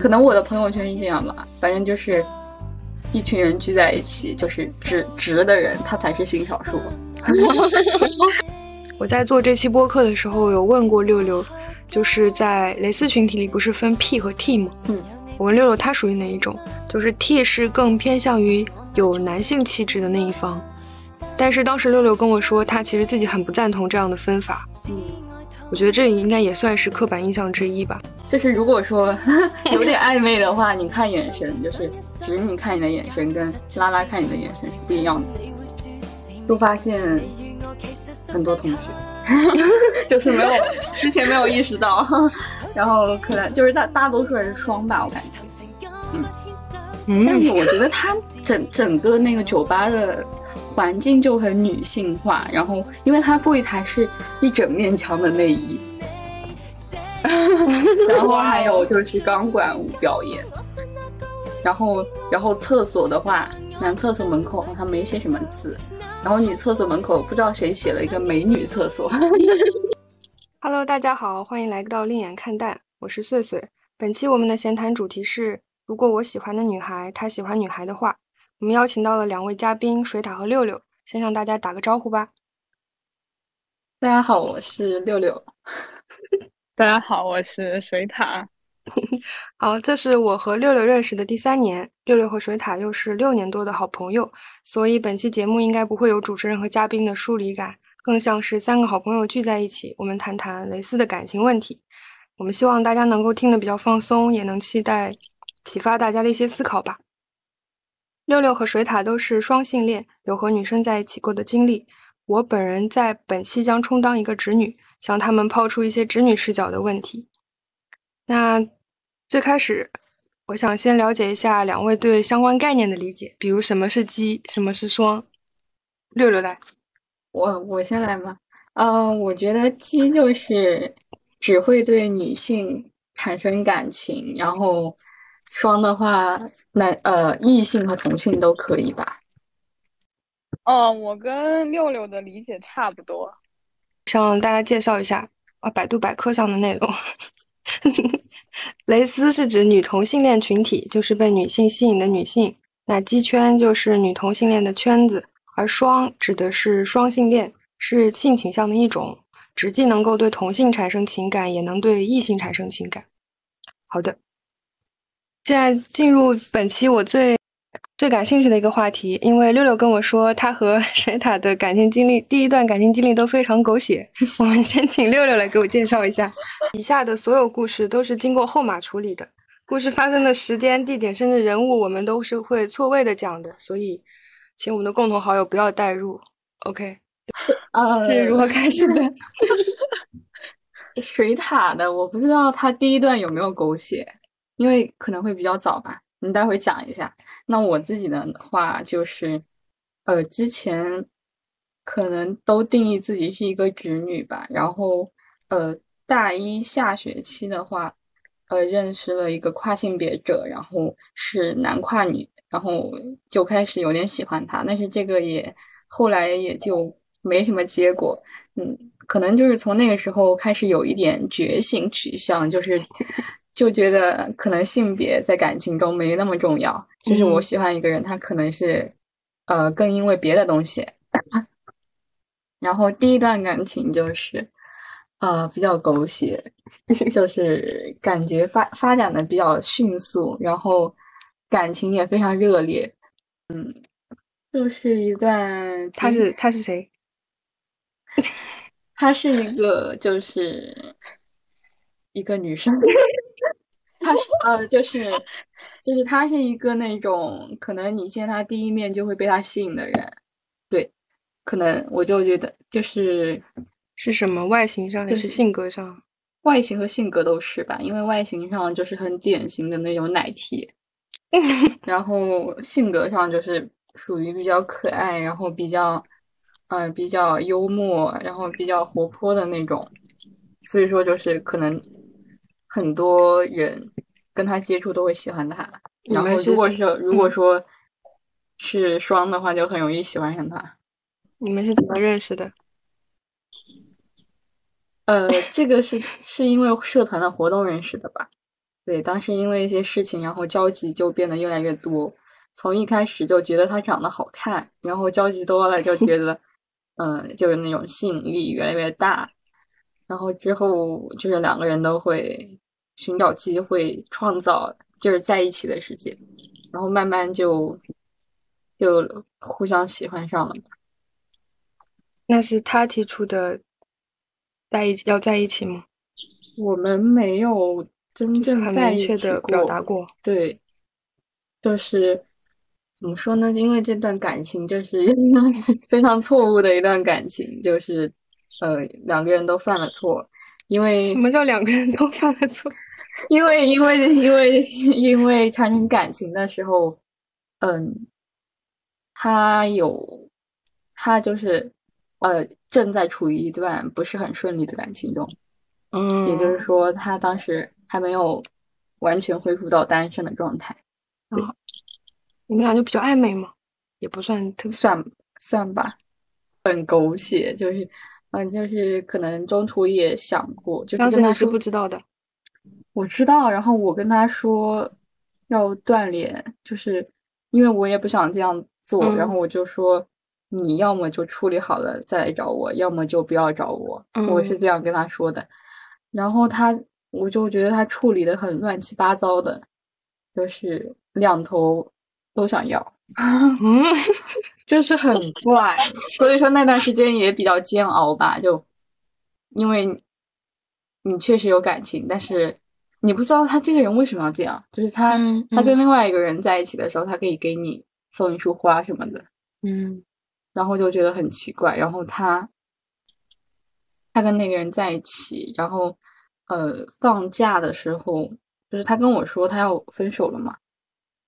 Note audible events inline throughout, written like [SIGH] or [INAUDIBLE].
可能我的朋友圈是这样吧，反正就是一群人聚在一起，就是直直的人，他才是性少数。[LAUGHS] 我在做这期播客的时候，有问过六六，就是在蕾丝群体里不是分 P 和 T 吗？嗯，我问六六他属于哪一种？就是 T 是更偏向于有男性气质的那一方，但是当时六六跟我说，他其实自己很不赞同这样的分法。嗯，我觉得这应该也算是刻板印象之一吧。就是如果说 [LAUGHS] 有点暧昧的话，你看眼神，就是直你看你的眼神跟拉拉看你的眼神是不一样的。就发现。很多同学 [LAUGHS] 就是没有之前没有意识到，[LAUGHS] 然后可能就是大大多数人是双吧，我感觉，嗯，但是我觉得他整整个那个酒吧的环境就很女性化，然后因为它柜台是一整面墙的内衣，[LAUGHS] 然后还有就是钢管舞表演，然后然后厕所的话，男厕所门口好像没写什么字。然后女厕所门口不知道谁写了一个美女厕所。[LAUGHS] Hello，大家好，欢迎来到另眼看淡，我是碎碎。本期我们的闲谈主题是：如果我喜欢的女孩她喜欢女孩的话。我们邀请到了两位嘉宾水塔和六六，先向大家打个招呼吧。大家好，我是六六。[LAUGHS] 大家好，我是水塔。[LAUGHS] 好，这是我和六六认识的第三年，六六和水塔又是六年多的好朋友，所以本期节目应该不会有主持人和嘉宾的疏离感，更像是三个好朋友聚在一起，我们谈谈蕾丝的感情问题。我们希望大家能够听得比较放松，也能期待启发大家的一些思考吧。六六和水塔都是双性恋，有和女生在一起过的经历。我本人在本期将充当一个直女，向他们抛出一些直女视角的问题。那最开始，我想先了解一下两位对相关概念的理解，比如什么是基，什么是双。六六来，我我先来吧。嗯，我觉得基就是只会对女性产生感情，然后双的话，男呃异性和同性都可以吧。哦，我跟六六的理解差不多。向大家介绍一下啊，百度百科上的内容。[LAUGHS] 蕾丝是指女同性恋群体，就是被女性吸引的女性。那鸡圈就是女同性恋的圈子，而双指的是双性恋，是性倾向的一种，只既能够对同性产生情感，也能对异性产生情感。好的，现在进入本期我最。最感兴趣的一个话题，因为六六跟我说他和 [LAUGHS] 水塔的感情经历，第一段感情经历都非常狗血。[LAUGHS] 我们先请六六来给我介绍一下，以下的所有故事都是经过后码处理的，故事发生的时间、地点甚至人物，我们都是会错位的讲的，所以请我们的共同好友不要代入。OK，啊，[LAUGHS] 是如何开始的？水塔的，我不知道他第一段有没有狗血，因为可能会比较早吧。你待会讲一下。那我自己的话就是，呃，之前可能都定义自己是一个直女吧。然后，呃，大一下学期的话，呃，认识了一个跨性别者，然后是男跨女，然后就开始有点喜欢他。但是这个也后来也就没什么结果。嗯，可能就是从那个时候开始有一点觉醒取向，就是。就觉得可能性别在感情中没那么重要，就是我喜欢一个人，他可能是呃更因为别的东西。[LAUGHS] 然后第一段感情就是呃比较狗血，[LAUGHS] 就是感觉发发展的比较迅速，然后感情也非常热烈。嗯，就是一段他是 [LAUGHS] 他是谁？他是一个就是一个女生。他是 [LAUGHS] 呃，就是，就是他是一个那种可能你见他第一面就会被他吸引的人，对，可能我就觉得就是是什么外形上还是性格上，外形和性格都是吧，因为外形上就是很典型的那种奶贴，[LAUGHS] 然后性格上就是属于比较可爱，然后比较嗯比较幽默，然后比较活泼的那种，所以说就是可能。很多人跟他接触都会喜欢他，然后如果是如果说是双的话，就很容易喜欢上他。你们是怎么认识的？呃，这个是是因为社团的活动认识的吧？对，当时因为一些事情，然后交集就变得越来越多。从一开始就觉得他长得好看，然后交集多了就觉得，[LAUGHS] 嗯，就是那种吸引力越来越大。然后之后就是两个人都会寻找机会，创造就是在一起的时间，然后慢慢就就互相喜欢上了。那是他提出的，在一起要在一起吗？我们没有真正在一起的表达过。对，就是怎么说呢？因为这段感情就是 [LAUGHS] 非常错误的一段感情，就是。呃，两个人都犯了错，因为什么叫两个人都犯了错？因为因为因为 [LAUGHS] 因为产生感情的时候，嗯，他有他就是呃正在处于一段不是很顺利的感情中，嗯，也就是说他当时还没有完全恢复到单身的状态。对，你们俩就比较暧昧嘛，也不算特算算吧，很狗血，就是。嗯，就是可能中途也想过，就当时你是不知道的，我知道。然后我跟他说要断联，就是因为我也不想这样做。然后我就说，你要么就处理好了再来找我，要么就不要找我。我是这样跟他说的。然后他，我就觉得他处理的很乱七八糟的，就是两头都想要。[LAUGHS] 嗯，[LAUGHS] 就是很怪，所以说那段时间也比较煎熬吧。就因为你确实有感情，但是你不知道他这个人为什么要这样。就是他，他跟另外一个人在一起的时候，他可以给你送一束花什么的，嗯，然后就觉得很奇怪。然后他，他跟那个人在一起，然后呃，放假的时候，就是他跟我说他要分手了嘛。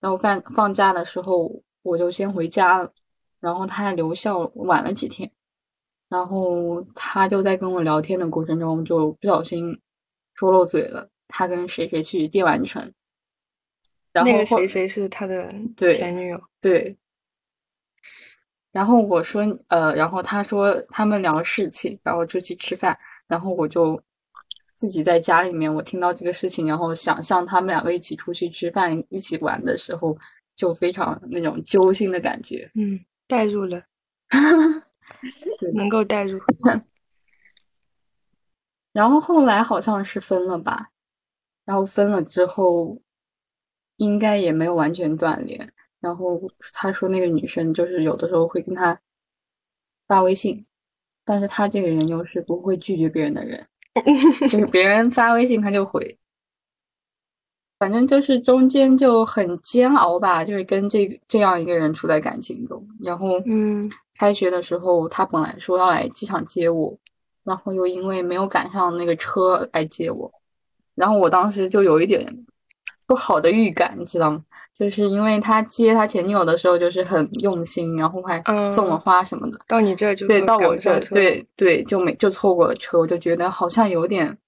然后放放假的时候。我就先回家了，然后他还留校晚了几天，然后他就在跟我聊天的过程中就不小心说漏嘴了，他跟谁谁去电玩城，然后那个谁谁是他的前女友，对，然后我说呃，然后他说他们聊事情，然后就去吃饭，然后我就自己在家里面，我听到这个事情，然后想象他们两个一起出去吃饭，一起玩的时候。就非常那种揪心的感觉，嗯，代入了，对，[LAUGHS] 能够代入。[LAUGHS] 然后后来好像是分了吧，然后分了之后，应该也没有完全断联。然后他说那个女生就是有的时候会跟他发微信，但是他这个人又是不会拒绝别人的人，[LAUGHS] 就是别人发微信他就回。反正就是中间就很煎熬吧，就是跟这这样一个人处在感情中。然后，嗯，开学的时候他本来说要来机场接我，然后又因为没有赶上那个车来接我，然后我当时就有一点不好的预感，你知道吗？就是因为他接他前女友的时候就是很用心，然后还送了花什么的。到你这就对，到我这对对就没就错过了车，我就觉得好像有点。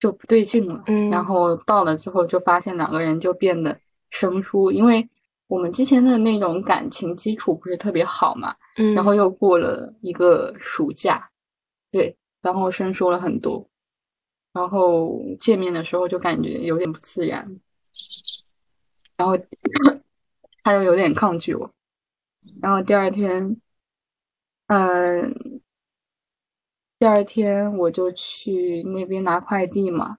就不对劲了，然后到了之后就发现两个人就变得生疏，因为我们之前的那种感情基础不是特别好嘛，然后又过了一个暑假，对，然后生疏了很多，然后见面的时候就感觉有点不自然，然后 [LAUGHS] 他又有点抗拒我，然后第二天，嗯。第二天我就去那边拿快递嘛，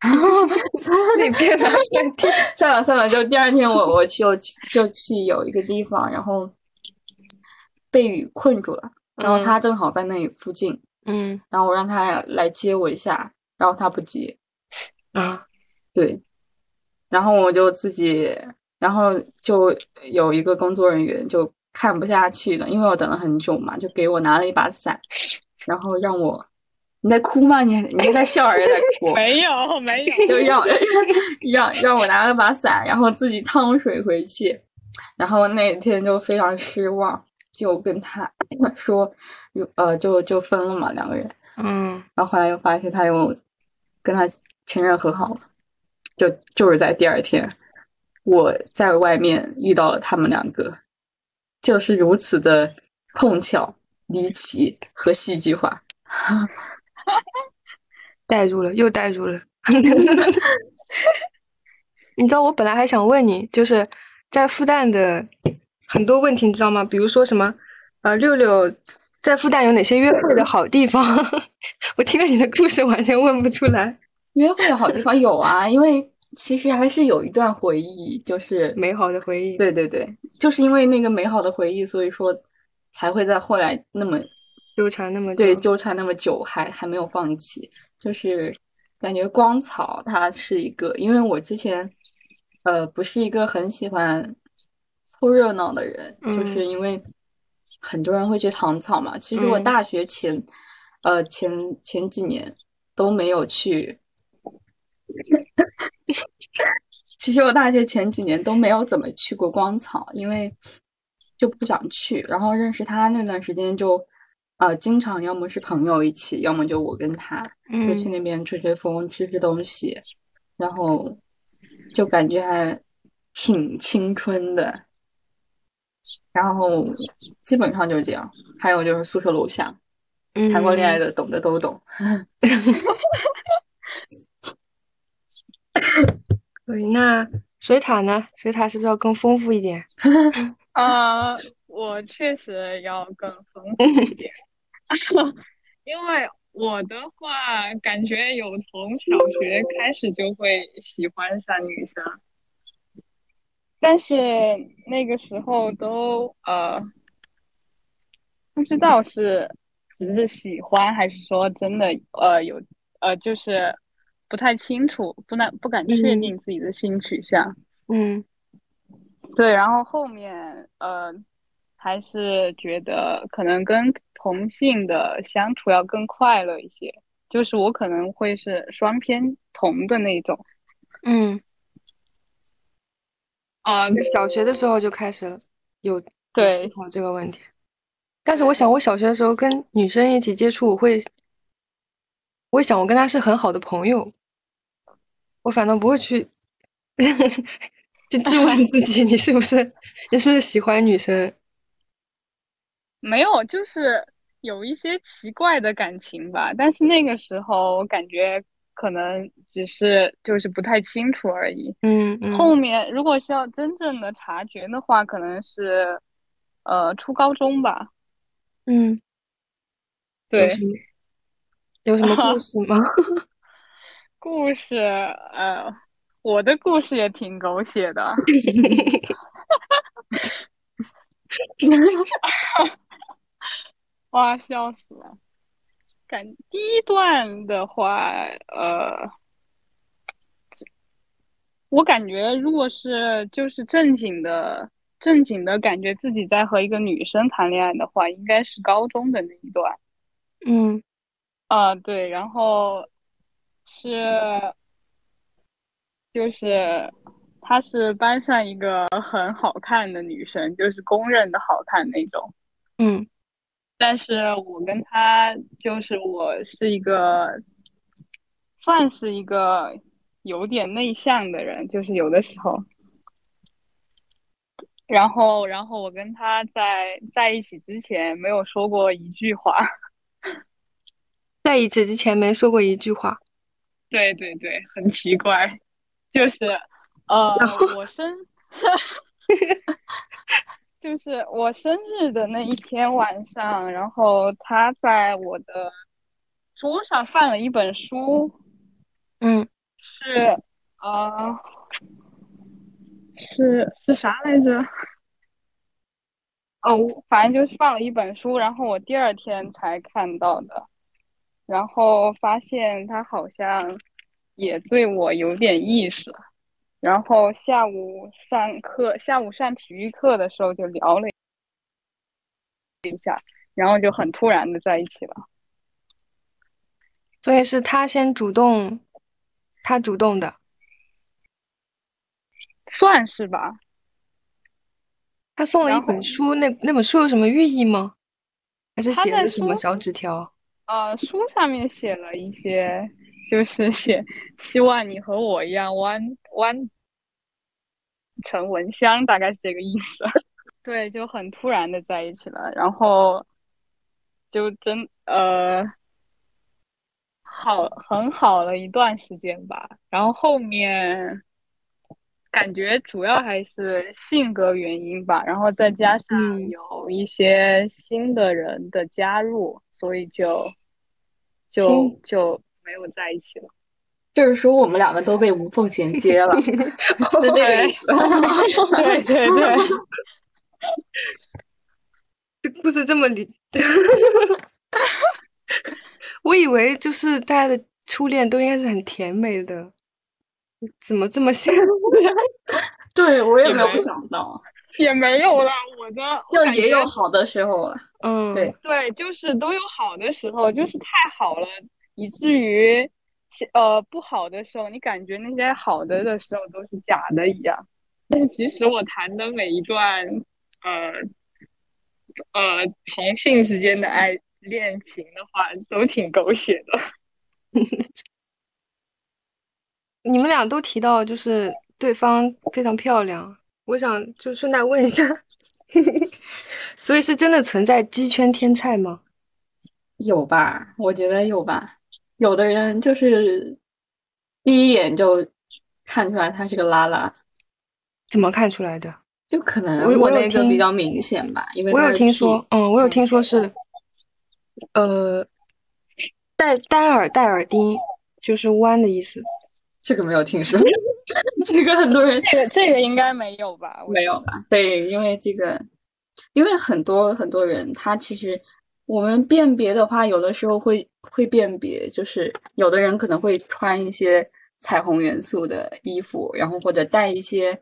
[LAUGHS] 那边拿快递，[LAUGHS] 算了算了，就第二天我我就就去有一个地方，然后被雨困住了，然后他正好在那里附近，嗯，然后我让他来接我一下，然后他不接，啊，对，然后我就自己，然后就有一个工作人员就。看不下去了，因为我等了很久嘛，就给我拿了一把伞，然后让我，你在哭吗？你你在笑还是在哭？[LAUGHS] 没有没有，就让 [LAUGHS] 让让我拿了把伞，然后自己趟水回去，然后那天就非常失望，就跟他 [LAUGHS] 说，呃，就就分了嘛，两个人，嗯，然后后来又发现他又跟他前任和好了，就就是在第二天，我在外面遇到了他们两个。就是如此的碰巧、离奇和戏剧化，[LAUGHS] 带入了，又带入了。[LAUGHS] 你知道我本来还想问你，就是在复旦的很多问题，你知道吗？比如说什么，呃，六六在复旦有哪些约会的好地方？[LAUGHS] 我听了你的故事，完全问不出来。约会的好地方有啊，因为其实还是有一段回忆，就是美好的回忆。对对对，就是因为那个美好的回忆，所以说才会在后来那么纠缠那么对纠缠那么久，还还没有放弃。就是感觉光草它是一个，因为我之前。呃，不是一个很喜欢凑热闹的人，就是因为很多人会去糖草嘛。其实我大学前，呃，前前几年都没有去。[LAUGHS] 其实我大学前几年都没有怎么去过光草，因为就不想去。然后认识他那段时间，就呃，经常要么是朋友一起，要么就我跟他就去那边吹吹风、吃吃东西，然后。就感觉还挺青春的，然后基本上就是这样。还有就是宿舍楼下，谈过恋爱的懂的都懂。[LAUGHS] 可以，那水塔呢？水塔是不是要更丰富一点？[LAUGHS] 啊，我确实要更丰富一 [LAUGHS] 点，因为。我的话，感觉有从小学开始就会喜欢上女生，但是那个时候都呃不知道是只是喜欢，还是说真的呃有呃就是不太清楚，不能不敢确定自己的性取向。嗯，对，然后后面呃还是觉得可能跟。同性的相处要更快乐一些，就是我可能会是双偏同的那种。嗯，啊，小学的时候就开始有对思考这个问题，但是我想，我小学的时候跟女生一起接触，我会，我会想，我跟她是很好的朋友，我反倒不会去，[LAUGHS] 去质问自己，你是不是，你是不是喜欢女生？[LAUGHS] 没有，就是。有一些奇怪的感情吧，但是那个时候我感觉可能只是就是不太清楚而已。嗯，后面如果需要真正的察觉的话，可能是呃初高中吧。嗯，对，有什么故事吗？[LAUGHS] 故事，呃，我的故事也挺狗血的。[LAUGHS] [LAUGHS] 哇，笑死了！感第一段的话，呃，我感觉如果是就是正经的、正经的感觉自己在和一个女生谈恋爱的话，应该是高中的那一段。嗯，啊，对，然后是就是她是班上一个很好看的女生，就是公认的好看那种。嗯。但是我跟他就是我是一个，算是一个有点内向的人，就是有的时候，然后然后我跟他在在一起之前没有说过一句话，在一起之前没说过一句话，对对对，很奇怪，就是呃，我生。[LAUGHS] 就是我生日的那一天晚上，然后他在我的桌上放了一本书，嗯，是啊，是是啥来着？哦，反正就是放了一本书，然后我第二天才看到的，然后发现他好像也对我有点意思。然后下午上课，下午上体育课的时候就聊了一下，然后就很突然的在一起了。所以是他先主动，他主动的，算是吧。他送了一本书，那那本书有什么寓意吗？还是写的什么小纸条？呃，书上面写了一些。就是写希望你和我一样弯弯成蚊香，大概是这个意思。[LAUGHS] 对，就很突然的在一起了，然后就真呃，好很好了一段时间吧，然后后面感觉主要还是性格原因吧，然后再加上嗯有一些新的人的加入，所以就就就没有在一起了。[LAUGHS] 就是说我们两个都被无缝衔接了，[LAUGHS] 是这个意思。[LAUGHS] 对对对，这故事这么离，我以为就是大家的初恋都应该是很甜美的，怎么这么现实呀？对我也也没没有想到，也没有了。我的我就也有好的时候了。嗯，对对，就是都有好的时候，就是太好了，以至于呃不好的时候，你感觉那些好的的时候都是假的一样。但是其实我谈的每一段呃呃同性之间的爱恋情的话，都挺狗血的。[LAUGHS] 你们俩都提到就是对方非常漂亮，我想就顺带问一下，[LAUGHS] 所以是真的存在鸡圈天菜吗？有吧？我觉得有吧。有的人就是第一眼就看出来他是个拉拉，怎么看出来的？就可能我我有那个听比较明显吧，因为我有听说，嗯，我有听说是，呃，戴单耳戴耳钉就是弯的意思。这个没有听说，[LAUGHS] 这个很多人这个这个应该没有吧？没有吧？对，因为这个，因为很多很多人他其实我们辨别的话，有的时候会会辨别，就是有的人可能会穿一些彩虹元素的衣服，然后或者带一些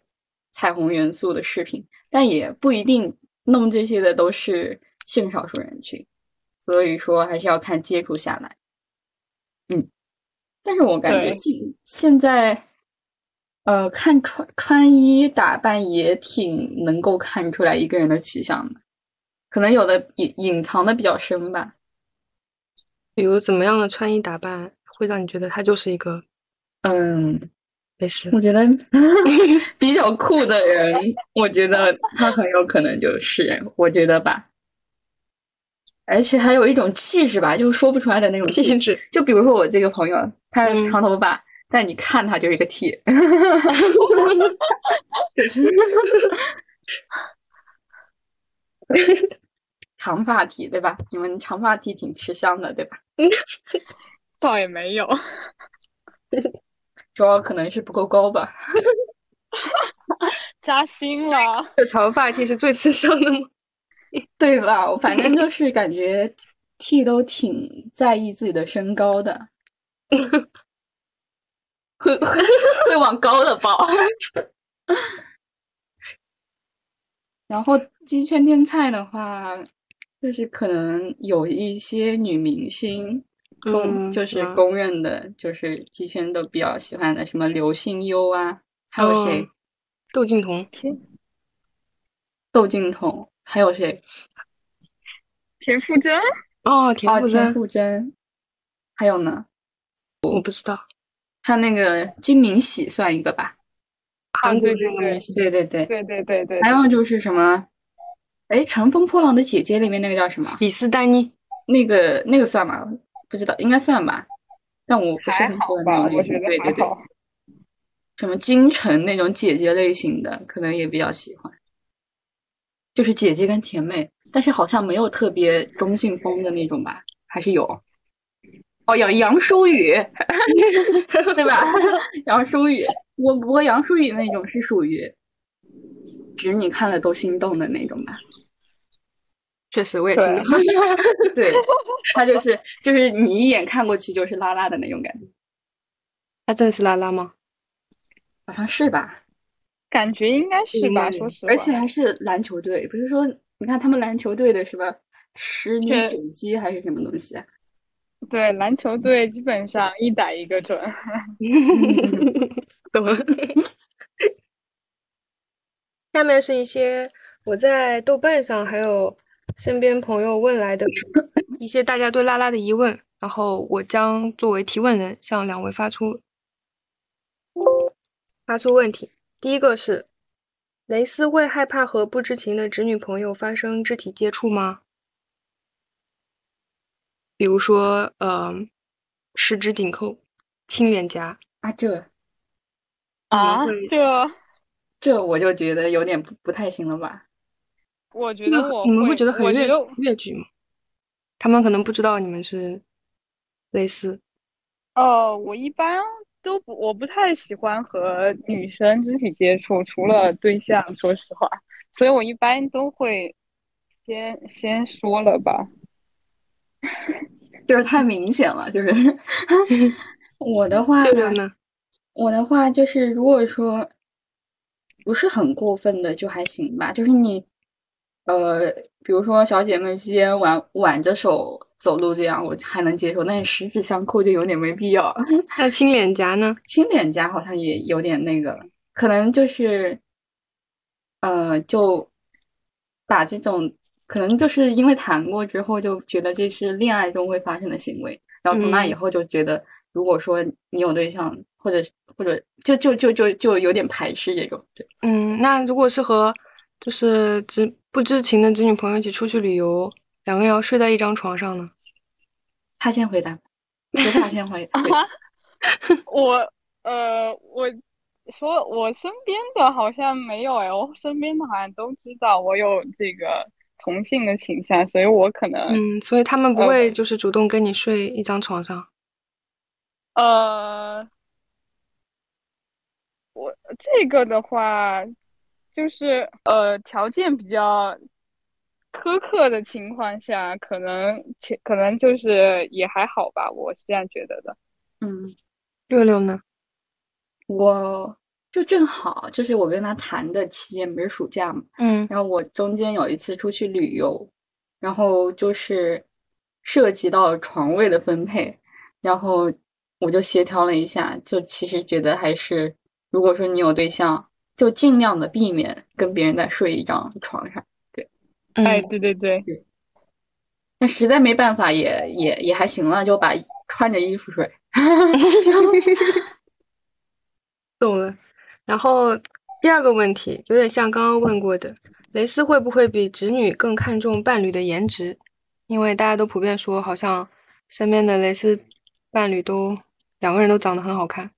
彩虹元素的饰品，但也不一定弄这些的都是性少数人群，所以说还是要看接触下来。嗯，但是我感觉对近现在。呃，看穿穿衣打扮也挺能够看出来一个人的取向的，可能有的隐隐藏的比较深吧。比如怎么样的穿衣打扮会让你觉得他就是一个嗯，类似我觉得 [LAUGHS] 比较酷的人，我觉得他很有可能就是，我觉得吧。而且还有一种气质吧，就是说不出来的那种气质。就比如说我这个朋友，他嗯长头发，但你看他就是一个 T。[LAUGHS] 长发 T 对吧？你们长发 T 挺吃香的对吧？倒也没有。[LAUGHS] 主要可能是不够高吧。[LAUGHS] 扎心了，这长发 T 是最吃香的吗？对吧？我反正就是感觉 T 都挺在意自己的身高的，会会往高的报。然后鸡圈天菜的话，就是可能有一些女明星公、嗯就是嗯公认的，就是鸡圈都比较喜欢的，什么刘心悠啊，还有谁？嗯窦靖童，窦靖童，还有谁？田馥甄，哦，田啊，馥甄，田馥甄，还有呢？我不知道，他那个金敏喜算一个吧？韩国对对对那个明星，对对对，对对对对，还有就是什么？哎，《乘风破浪的姐姐》里面那个叫什么？李斯丹妮，那个那个算吗？不知道，应该算吧。但我不是很喜欢，那种类型。对对对，什么金晨那种姐姐类型的，可能也比较喜欢。就是姐姐跟甜妹，但是好像没有特别中性风的那种吧？还是有？哦，杨杨舒雨，[LAUGHS] 对吧？[LAUGHS] 杨舒雨，我不过杨舒雨那种是属于，只你看了都心动的那种吧？确实我也心动。[LAUGHS] 对，[LAUGHS] 他就是就是你一眼看过去就是拉拉的那种感觉，他真的是拉拉吗？好像是吧？感觉应该是吧，嗯说实话。而且还是篮球队，不是说你看他们篮球队的是吧十女九击还是什么东西啊？对篮球队基本上一打一个准。[LAUGHS] 懂了。[LAUGHS] 下面是一些我在豆瓣上还有身边朋友问来的一些大家对拉拉的疑问，然后我将作为提问人向两位发出发出问题。第一个是，蕾丝会害怕和不知情的直女朋友发生肢体接触吗？比如说，呃，十指紧扣，亲脸颊啊，这啊，这这我就觉得有点不不太行了吧？我觉得我你们会觉得很越越剧吗？他们可能不知道你们是类似。哦，我一般都不，我不太喜欢和女生肢体接触，除了对象，说实话，所以我一般都会先先说了吧。[LAUGHS] 就是太明显了，就是 [LAUGHS] 我的话呢，我的话就是，如果说不是很过分的，就还行吧。就是你，呃，比如说小姐妹之间挽挽着手走路这样，我还能接受。但是十指相扣就有点没必要。[LAUGHS] 那亲脸颊呢？亲脸颊好像也有点那个，可能就是，呃，就把这种。可能就是因为谈过之后就觉得这是恋爱中会发生的行为，然后从那以后就觉得，如果说你有对象，或者或者就就就就就有点排斥这种。对，嗯，那如果是和就是知不知情的子女朋友一起出去旅游，两个人要睡在一张床上呢？他先回答，是他先回答。[LAUGHS] 我呃，我说我身边的好像没有哎，我身边的好像都知道我有这个。同性的倾向，所以我可能嗯，所以他们不会就是主动跟你睡一张床上。呃，我这个的话，就是呃条件比较苛刻的情况下，可能且可能就是也还好吧，我是这样觉得的。嗯，六六呢？我。就正好就是我跟他谈的期间不是暑假嘛，嗯，然后我中间有一次出去旅游，然后就是涉及到床位的分配，然后我就协调了一下，就其实觉得还是如果说你有对象，就尽量的避免跟别人在睡一张床上，对，哎，对对对，那实在没办法也也也还行了，就把穿着衣服睡，[LAUGHS] [LAUGHS] [LAUGHS] 懂了。然后第二个问题有点像刚刚问过的，蕾丝会不会比直女更看重伴侣的颜值？因为大家都普遍说，好像身边的蕾丝伴侣都两个人都长得很好看。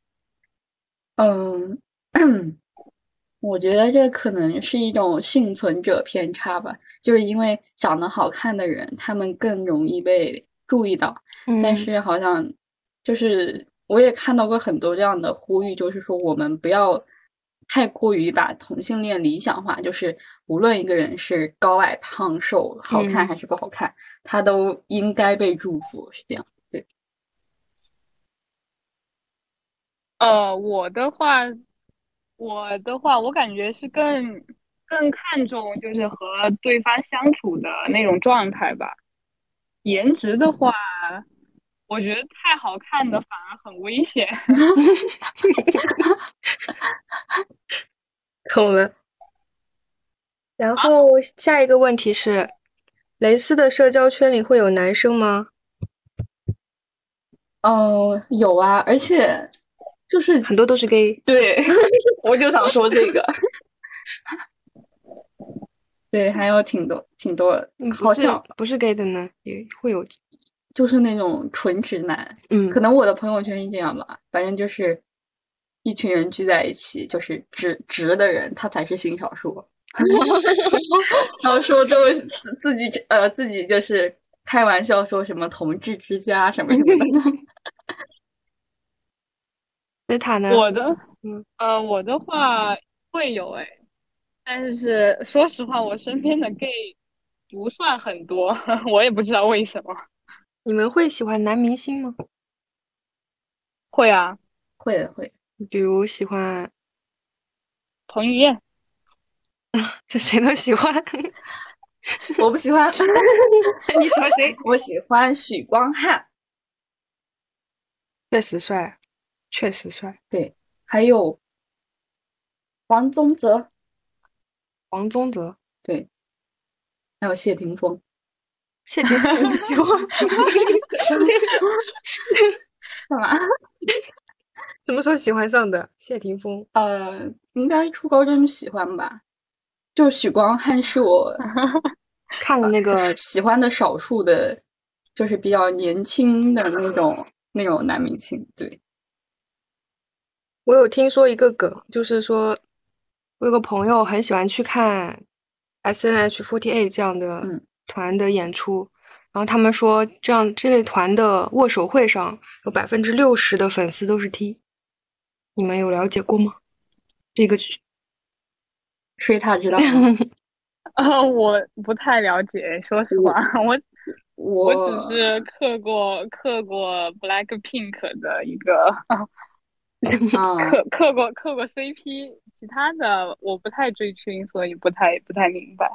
嗯，[CLEARS THROAT] 我觉得这可能是一种幸存者偏差吧，就是因为长得好看的人，他们更容易被注意到。但是好像就是我也看到过很多这样的呼吁，就是说我们不要。太过于把同性恋理想化，就是无论一个人是高矮胖瘦、好看还是不好看，他都应该被祝福，是这样。对。呃，我的话，我的话，我感觉是更更看重就是和对方相处的那种状态吧。颜值的话，我觉得太好看的反而很危险。[LAUGHS] 懂了。然后下一个问题是，蕾丝的社交圈里会有男生吗？嗯，有啊，而且就是很多都是 gay。对，[LAUGHS] 我就想说这个。对，还有挺多挺多，好像不是 gay 的呢，也会有，就是那种纯直男。嗯，可能我的朋友圈是这样吧，反正就是。一群人聚在一起，就是直直的人，他才是性少数。[LAUGHS] 然后说都自自己呃自己就是开玩笑说什么同志之家什么什么的。贝塔呢？我的嗯呃我的话会有哎，但是说实话，我身边的 gay 不算很多，[LAUGHS] 我也不知道为什么。你们会喜欢男明星吗？会啊，会的会。比如喜欢 [LAUGHS] 彭于晏，这谁都喜欢。[LAUGHS] 我不喜欢。[LAUGHS] 你喜欢谁？我喜欢许光汉，确实帅，确实帅。对，还有黄宗泽，黄宗泽，对，还有谢霆锋，谢霆锋你喜欢？[LAUGHS] [LAUGHS] 干嘛？[LAUGHS] 什么时候喜欢上的谢霆锋？呃，应该初高中喜欢吧。就许光汉是我看了那个喜欢的少数的，就是比较年轻的那种那种男明星。对，我有听说一个梗，就是说，我有个朋友很喜欢去看 S N H forty eight 这样的团的演出，然后他们说，这样这类团的握手会上有百分之六十的粉丝都是 T，你们有了解过吗？这个所以他知道吗？啊，[LAUGHS] 我不太了解，说实话，我我我只是刻过刻过 Black Pink 的一个，[LAUGHS] 刻刻过刻过 CP，其他的我不太追星，所以不太不太明白。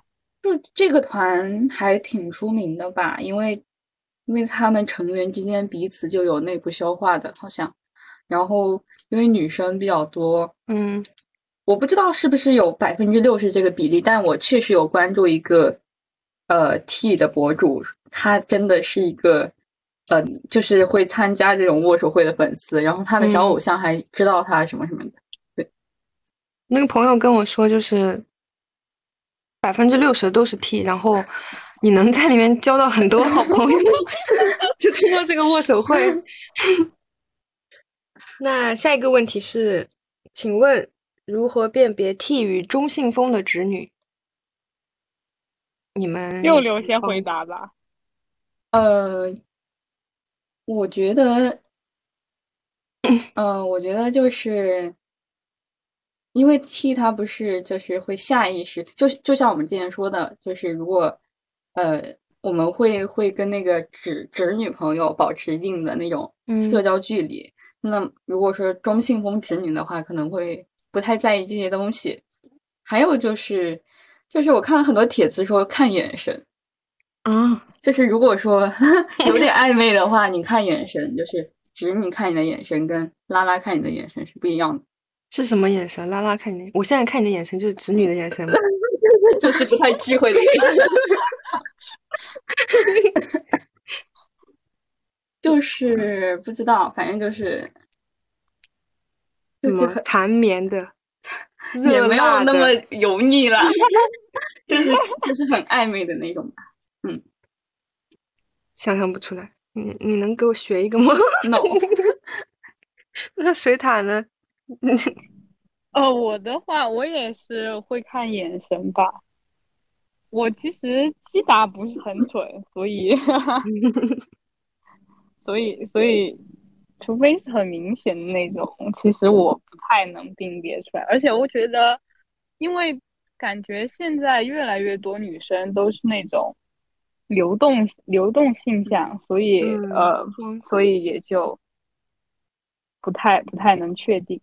就这个团还挺出名的吧？因为因为他们成员之间彼此就有内部消化的，好像。然后因为女生比较多，嗯。我不知道是不是有百分之六十这个比例，但我确实有关注一个呃 T 的博主，他真的是一个呃，就是会参加这种握手会的粉丝，然后他的小偶像还知道他什么什么的。对，那个朋友跟我说，就是百分之六十都是 T，然后你能在里面交到很多好朋友，[LAUGHS] 就通过这个握手会。[LAUGHS] 那下一个问题是，请问？如何辨别 T 与中性风的直女？你们 [LAUGHS] 又留先回答吧。呃，我觉得，嗯，我觉得就是因为 T 它不是就是会下意识，就是就像我们之前说的，就是如果呃我们会会跟那个侄侄女朋友保持一定的那种社交距离，那如果说中性风侄女的话，可能会。不太在意这些东西，还有就是，就是我看了很多帖子说看眼神，啊，就是如果说 [LAUGHS] 有点暧昧的话，你看眼神，就是直女看你的眼神跟拉拉看你的眼神是不一样的。是什么眼神？拉拉看你，我现在看你的眼神就是直女的眼神，[LAUGHS] 就是不太忌讳的就是不知道，反正就是。[LAUGHS] 什么缠绵的，[LAUGHS] 也没有那么油腻了，就是就是很暧昧的那种吧。嗯，想象不出来，你你能给我学一个吗？no。那水獭呢？哦，[LAUGHS] 我的话，我也是会看眼神吧。我其实击打不是很准，所以，[LAUGHS] 所以，所以。除非是很明显的那种，其实我不太能辨别出来。而且我觉得，因为感觉现在越来越多女生都是那种流动流动性向，所以呃，所以也就不太不太能确定。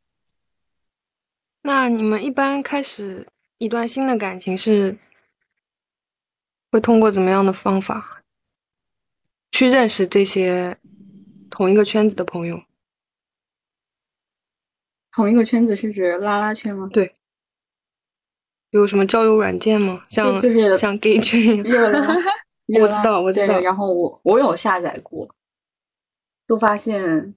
那你们一般开始一段新的感情是会通过怎么样的方法去认识这些？同一个圈子的朋友，同一个圈子是指拉拉圈吗？对，有什么交友软件吗？像就是像 gay 圈，[LAUGHS] 我知道，我知道。然后我我有下载过，就发现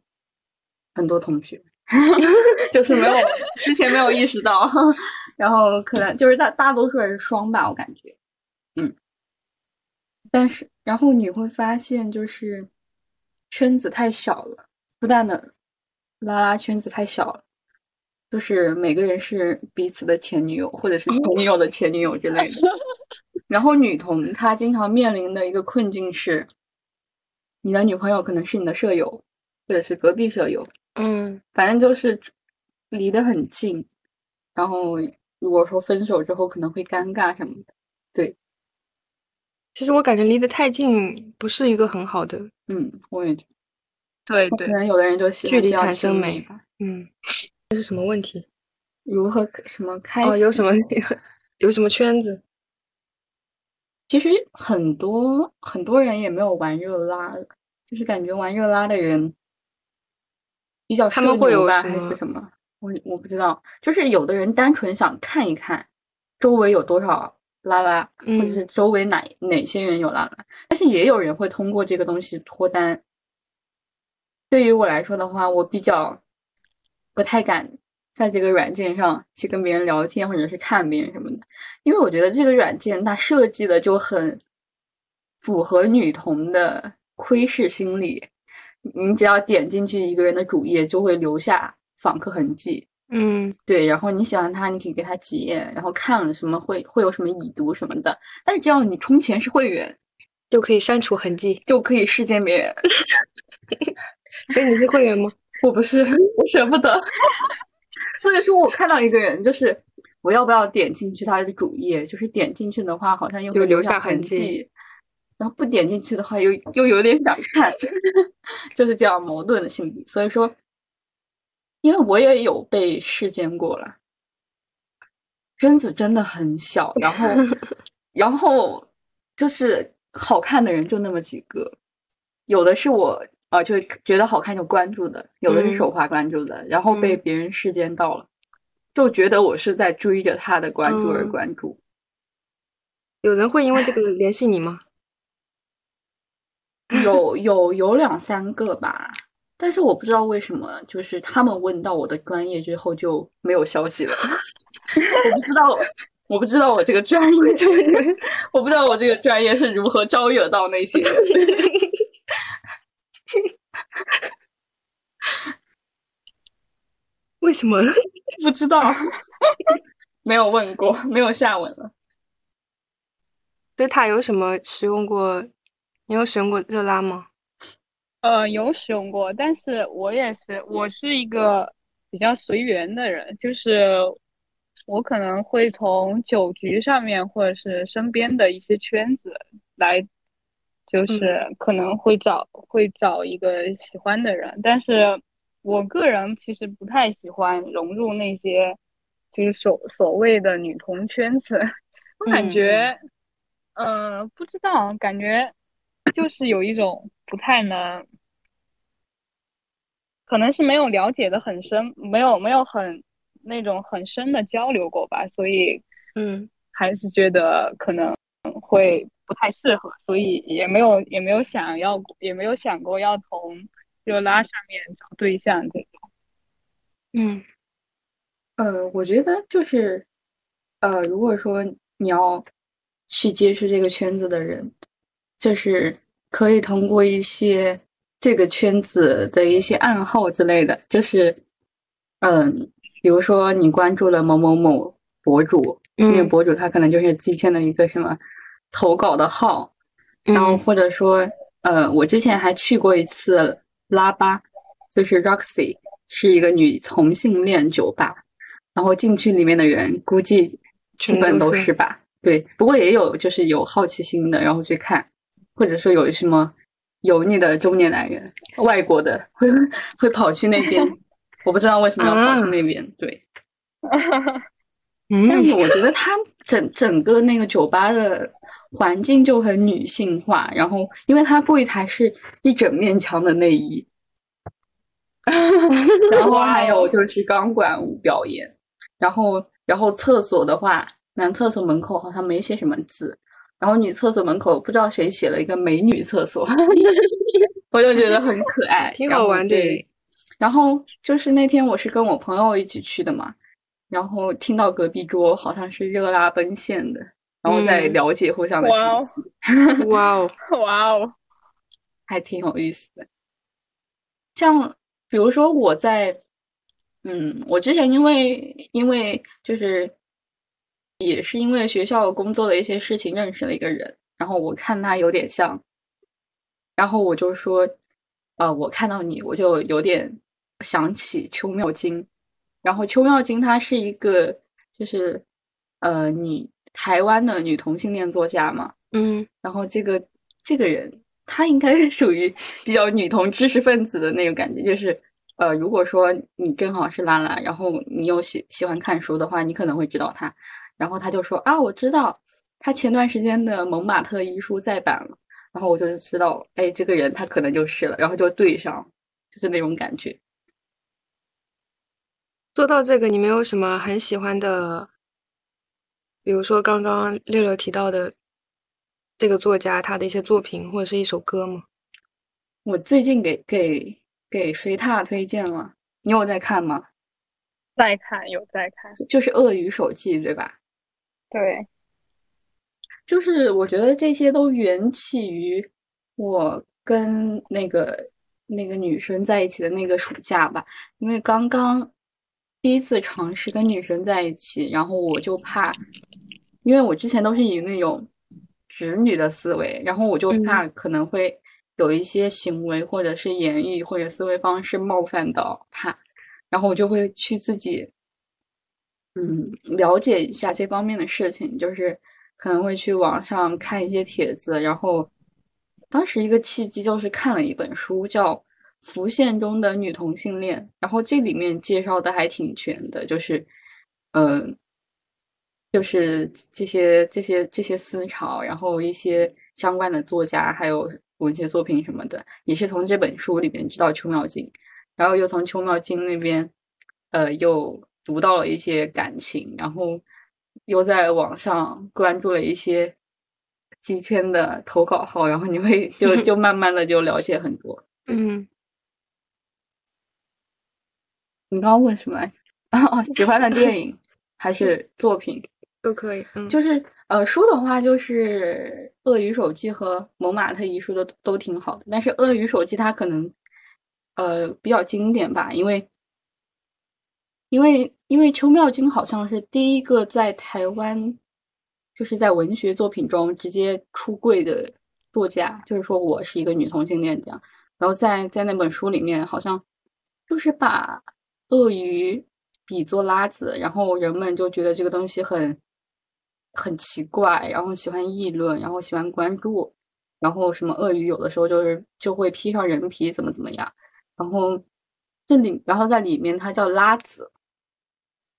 很多同学 [LAUGHS] [LAUGHS] 就是没有之前没有意识到，[LAUGHS] 然后可能就是大大多数人是双吧，我感觉，嗯，但是然后你会发现就是。圈子太小了，复旦的拉拉圈子太小了，就是每个人是彼此的前女友，或者是前女友的前女友之类的。然后女同她经常面临的一个困境是，你的女朋友可能是你的舍友，或者是隔壁舍友，嗯，反正就是离得很近。然后如果说分手之后可能会尴尬什么的，对。其实我感觉离得太近不是一个很好的。嗯，我也觉得，对对，可能有的人就喜欢距离产生美吧。嗯，这是什么问题？如何什么开？哦，有什么 [LAUGHS] 有什么圈子？其实很多很多人也没有玩热拉，就是感觉玩热拉的人比较他们会有吧，还是什么？我我不知道，就是有的人单纯想看一看周围有多少。拉拉，或者是周围哪哪些人有拉拉，但是也有人会通过这个东西脱单。对于我来说的话，我比较不太敢在这个软件上去跟别人聊天，或者是看别人什么的，因为我觉得这个软件它设计的就很符合女童的窥视心理。你只要点进去一个人的主页，就会留下访客痕迹。嗯对，然后你喜欢他，你可以给他几页，然后看了什么会会有什么已读什么的。但是只要你充钱是会员，就可以删除痕迹。就可以视奸别人。[LAUGHS] 所以你是会员吗？我不是，我舍不得。[LAUGHS] 所以说我看到一个人，就是我要不要点进去他的主页？就是点进去的话，好像又会留下下痕迹迹；然后不点进去的话，又又有点想看，[LAUGHS] 就是这样矛盾的心理。所以说，因为我也有被视奸过了，圈子真的很小，然后 [LAUGHS] 然后就是好看的人就那么几个，有的是我啊、呃就觉得好看就关注的，有的是手嗯滑关注的，然后被嗯别人视奸到了，就觉得我是在追着他的关注而嗯关注。有人会因为这个联系你吗？有有有两三个吧，但是我不知道为什么，就是他们问到我的专业之后就没有消息了。[LAUGHS] 我不知道，我不知道我这个专业，[LAUGHS] 我不知道我这个专业是如何招惹到那些人。[LAUGHS] 为什么？不知道，没有问过，没有下文了。对他有什么使用过？你有使用过热拉吗？呃，有使用过，但是我也是，我是一个比较随缘的人，就是我可能会从酒局上面或者是身边的一些圈子来，就是可能会找会找一个喜欢的人，但是我个人其实不太喜欢融入那些就是所所谓的女同圈子，[LAUGHS] 我感嗯。觉，呃，不知道，感觉就是有一种不太能。可能是没有了解的很深，没有没有很那种很深的交流过吧，所以嗯还是觉得可能会不太适合，所以也没有也没有想要也没有想过要从热拉上面找对象这种。嗯呃，我觉得就是，呃，如果说你要去接触这个圈子的人，就是可以通过一些这个圈子的一些暗号之类的，就是，嗯，比如说你关注了某某某博主，那个嗯。博主他可能就是今天的一个什么投稿的号，然后嗯。或者说，呃，我之前还去过一次拉巴，就是 Roxy，是一个女同性恋酒吧，然后进去里面的人估计基本都是吧，对，不过也有就是有好奇心的，然后去看，或者说有什么油腻的中年男人，外国的会会跑去那边，[LAUGHS] 我不知道为什么要跑去啊那边，对。[LAUGHS] 嗯。但是我觉得他整整个那个酒吧的环境就很女性化，然后因为它柜台是一整面墙的内衣，然后还有就是钢管舞表演，然后然后厕所的话，男厕所门口好像没写什么字，然后女厕所门口不知道谁写了一个美女厕所，[LAUGHS] 我就觉得很可爱，[LAUGHS] 挺好玩的对然后就是那天我是跟我朋友一起去的嘛，然后听到隔壁桌好像是热拉奔现的，然后再嗯了解互相的信息，哇哦，[LAUGHS] 哇哦，还挺有意思的。像比如说我在，嗯，我之前因为因为就是也是因为学校工作的一些事情认识了一个人，然后我看他有点像，然后我就说，呃，我看到你，我就有点想起邱妙金，然后邱妙金她是一个就是呃女台湾的女同性恋作家嘛，嗯然后这个这个人，她应该是属于比较女同知识分子的那种感觉，就是呃，如果说你正好是拉拉，然后你又喜喜欢看书的话，你可能会知道他。然后他就说啊，我知道他前段时间的《蒙马特遗书》再版了，然后我就知道，哎，这个人他可能就是了，然后就对上，就是那种感觉。说到这个，你没有什么很喜欢的？比如说刚刚六六提到的这个作家，他的一些作品或者是一首歌吗？我最近给给给水獭推荐了，你有在看吗？在看有在看，就就是《鳄鱼手记》，对吧？对，就是我觉得这些都缘起于我跟那个那个女生在一起的那个暑假吧，因为刚刚第一次尝试跟女生在一起，然后我就怕，因为我之前都是以那种直女的思维，然后我就怕可能会有一些行为或者是言语或者思维方式冒犯到她，然后我就会去自己嗯了解一下这方面的事情，就是可能会去网上看一些帖子，然后。当时一个契机就是看了一本书，叫《浮现中的女同性恋》，然后这里面介绍的还挺全的，就是，嗯，就是这些这些这些思潮，然后一些相关的作家，还有文学作品什么的，也是从这本书里面知道邱妙金，然后又从邱妙金那边，呃，又读到了一些感情，然后又在网上关注了一些。几圈的投稿号，然后你会就 [LAUGHS] 就慢慢的就了解很多。嗯，你刚刚问什么？哦，喜欢的电影 [LAUGHS] 还是作品都可以。就是呃，书的话就是《鳄鱼手记》和《蒙马特遗书》的都挺好的，但是《鳄鱼手记》它可能呃比较经典吧，因为因为因为邱妙金好像是第一个在台湾。就是在文学作品中直接出柜的作家，就是说我是一个女同性恋这样。然后在在那本书里面，好像就是把鳄鱼比作拉子，然后人们就觉得这个东西很很奇怪，然后喜欢议论，然后喜欢关注，然后什么鳄鱼有的时候就是就会披上人皮，怎么怎么样。然后这里，然后在里面它叫拉子，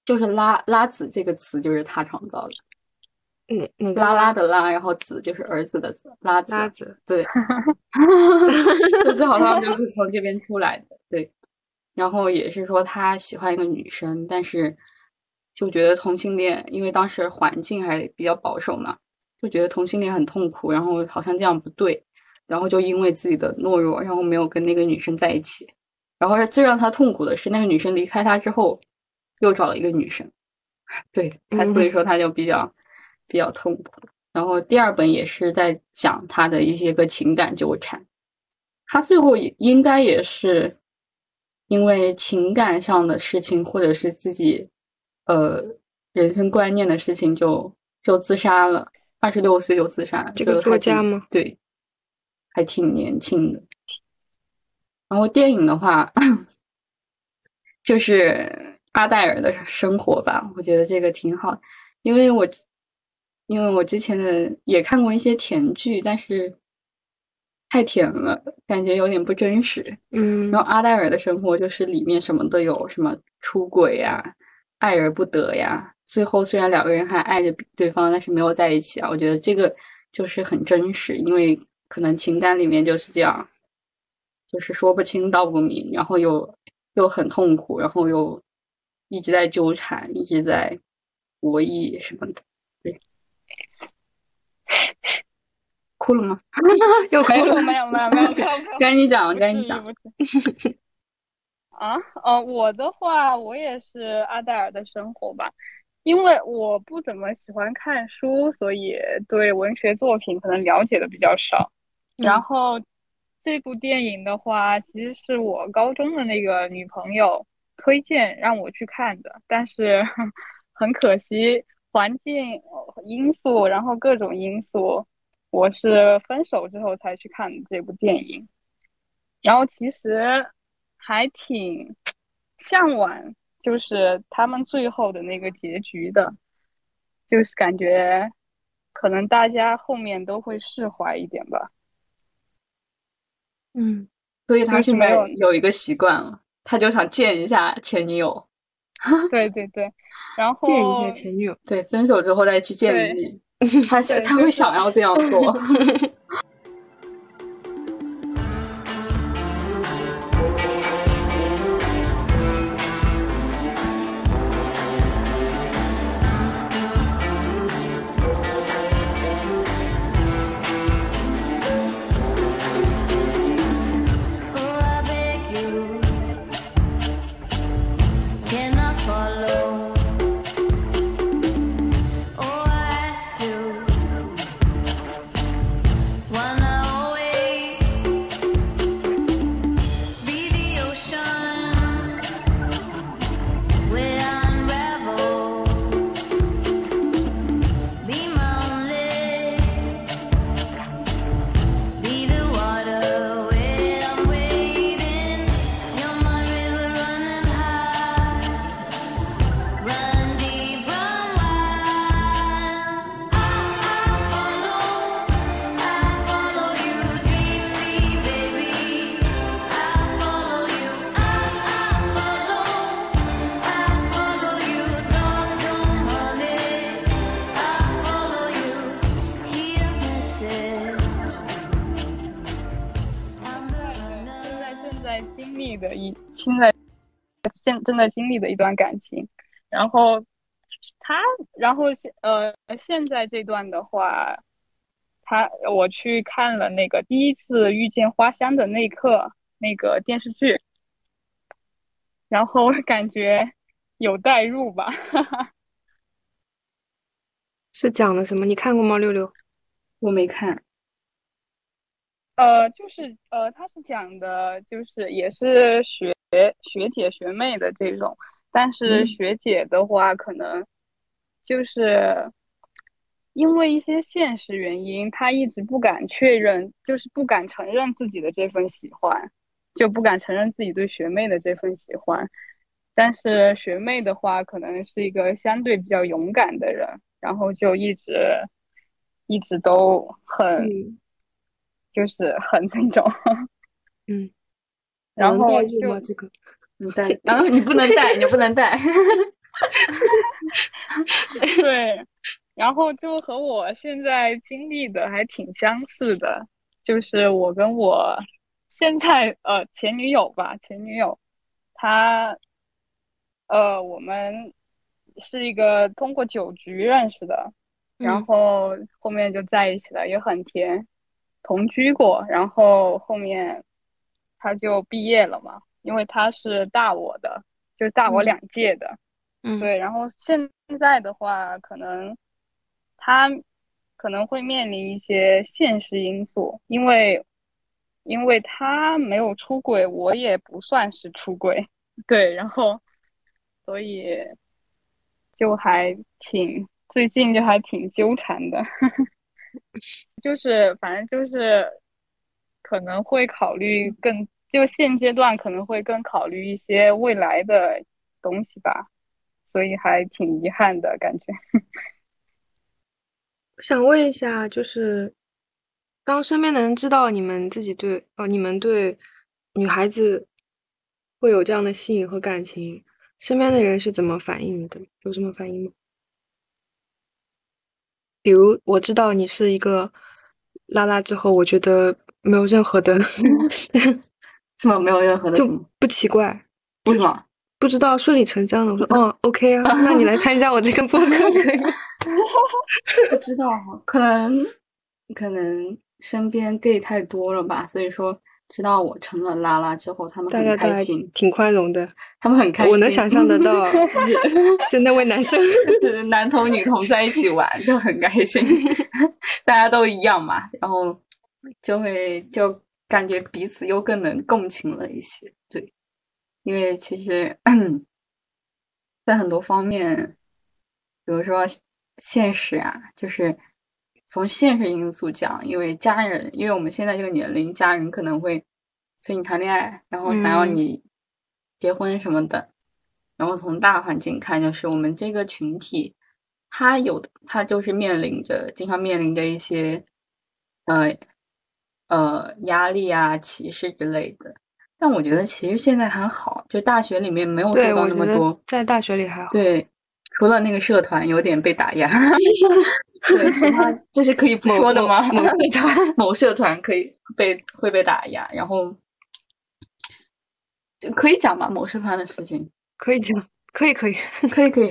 就是拉拉子这个词就是他创造的。那那拉拉的拉，然后子就是儿子的子，拉子。拉子，对，[LAUGHS] 就是好像就是从这边出来的，对。然后也是说他喜欢一个女生，但是就觉得同性恋，因为当时环境还比较保守嘛，就觉得同性恋很痛苦，然后好像这样不对，然后就因为自己的懦弱，然后没有跟那个女生在一起。然后最让他痛苦的是，那个女生离开他之后，又找了一个女生。对他，所以说他就比较。比较痛苦，然后第二本也是在讲他的一些个情感纠缠，他最后也应该也是因为情感上的事情，或者是自己呃人生观念的事情，就就自杀了，二十六岁就自杀。这个作家吗？对，还挺年轻的。然后电影的话，[LAUGHS] 就是阿黛尔的生活吧，我觉得这个挺好，因为我。因为我之前的也看过一些甜剧，但是太甜了，感觉有点不真实。嗯，然后阿黛尔的生活就是里面什么都有，什么出轨呀、爱而不得呀，最后虽然两个人还爱着对方，但是没有在一起啊。我觉得这个就是很真实，因为可能情感里面就是这样，就是说不清道不明，然后又又很痛苦，然后又一直在纠缠，一直在博弈什么的。对哭了吗？[LAUGHS] 又哭了？没有没有没有没有。[LAUGHS] 赶紧讲，赶紧讲。啊哦，我的话，我也是阿黛尔的生活吧。因为我不怎么喜欢看书，所以对文学作品可能了解的比较少。然后这部电影的话，其实是我高中的那个女朋友推荐让我去看的，但是很可惜。环境因素，然后各种因素，我是分手之后才去看这部电影。然后其实还挺向往，就是他们最后的那个结局的，就是感觉可能大家后面都会释怀一点吧。嗯，所以他现在有一个习惯了，他就想见一下前女友。[LAUGHS] 对对对，然后 [LAUGHS] 见一下前女友，对，分手之后再去见你，[LAUGHS] 他想他会想要这样做。现正在经历的一段感情，然后他，然后现呃现在这段的话，他我去看了那个第一次遇见花香的那一刻那个电视剧，然后感觉有代入吧。[LAUGHS] 是讲的什么？你看过吗？六六，我没看。呃，就是呃，他是讲的，就是也是学学学姐学妹的这种，但是学姐的话，可能就是因为一些现实原因，她一直不敢确认，就是不敢承认自己的这份喜欢，就不敢承认自己对学妹的这份喜欢。但是学妹的话，可能是一个相对比较勇敢的人。然后就一直一直都很，就是很那种，[LAUGHS] 嗯，然后就这个，你带，然后你不能 [LAUGHS] 带，你不能带，[LAUGHS] 对，然后就和我现在经历的还挺相似的，就是我跟我现在呃前女友吧，前女友，她，呃，我们。是一个通过酒局认识的，然后后面就在一起了，也很甜，同居过，然后后面他就毕业了嘛，因为他是大我的，就是大我两届的，嗯，对，然后现在的话，可能他可能会面临一些现实因素，因为因为他没有出轨，我也不算是出轨，[LAUGHS] 对，然后所以。就还挺最近就还挺纠缠的，[LAUGHS] 就是反正就是可能会考虑更就现阶段可能会更考虑一些未来的东西吧，所以还挺遗憾的感觉。我 [LAUGHS] 想问一下，就是当身边的人知道你们自己对哦，你们对女孩子会有这样的吸引和感情。身边的人是怎么反应的？有什么反应吗？比如我知道你是一个拉拉之后，我觉得没有任何的 [LAUGHS] [LAUGHS] 是吗？没有任何的，不奇怪。为什么？不知道顺理成章的。我说，[LAUGHS] 嗯，OK 啊，那你来参加我这个播客可以。不知道，可能可能身边 gay 太多了吧，所以说。知道我成了拉拉之后，他们很开心，挺宽容的。他们很开心，我能想象得到，就那位男生，男同女同在一起玩就很开心，大家都一样嘛，然后就会就感觉彼此又更能共情了一些。对，因为其实，在很多方面，比如说现实啊，就是。从现实因素讲，因为家人，因为我们现在这个年龄，家人可能会催你谈恋爱，然后想要你结婚什么的。然后从大环境看，就是我们这个群体，他有的他就是面临着经常面临着一些呃呃压力啊、歧视之类的。但我觉得其实现在还好，就大学里面没有受到那么多，在大学里还好。对。除了那个社团有点被打压，[LAUGHS] 对，其他 [LAUGHS] 这是可以不说的吗？某社 [LAUGHS] 团，某社团可以被会被打压，然后可以讲吗？某社团的事情可以讲，可以，可以，可以，可以。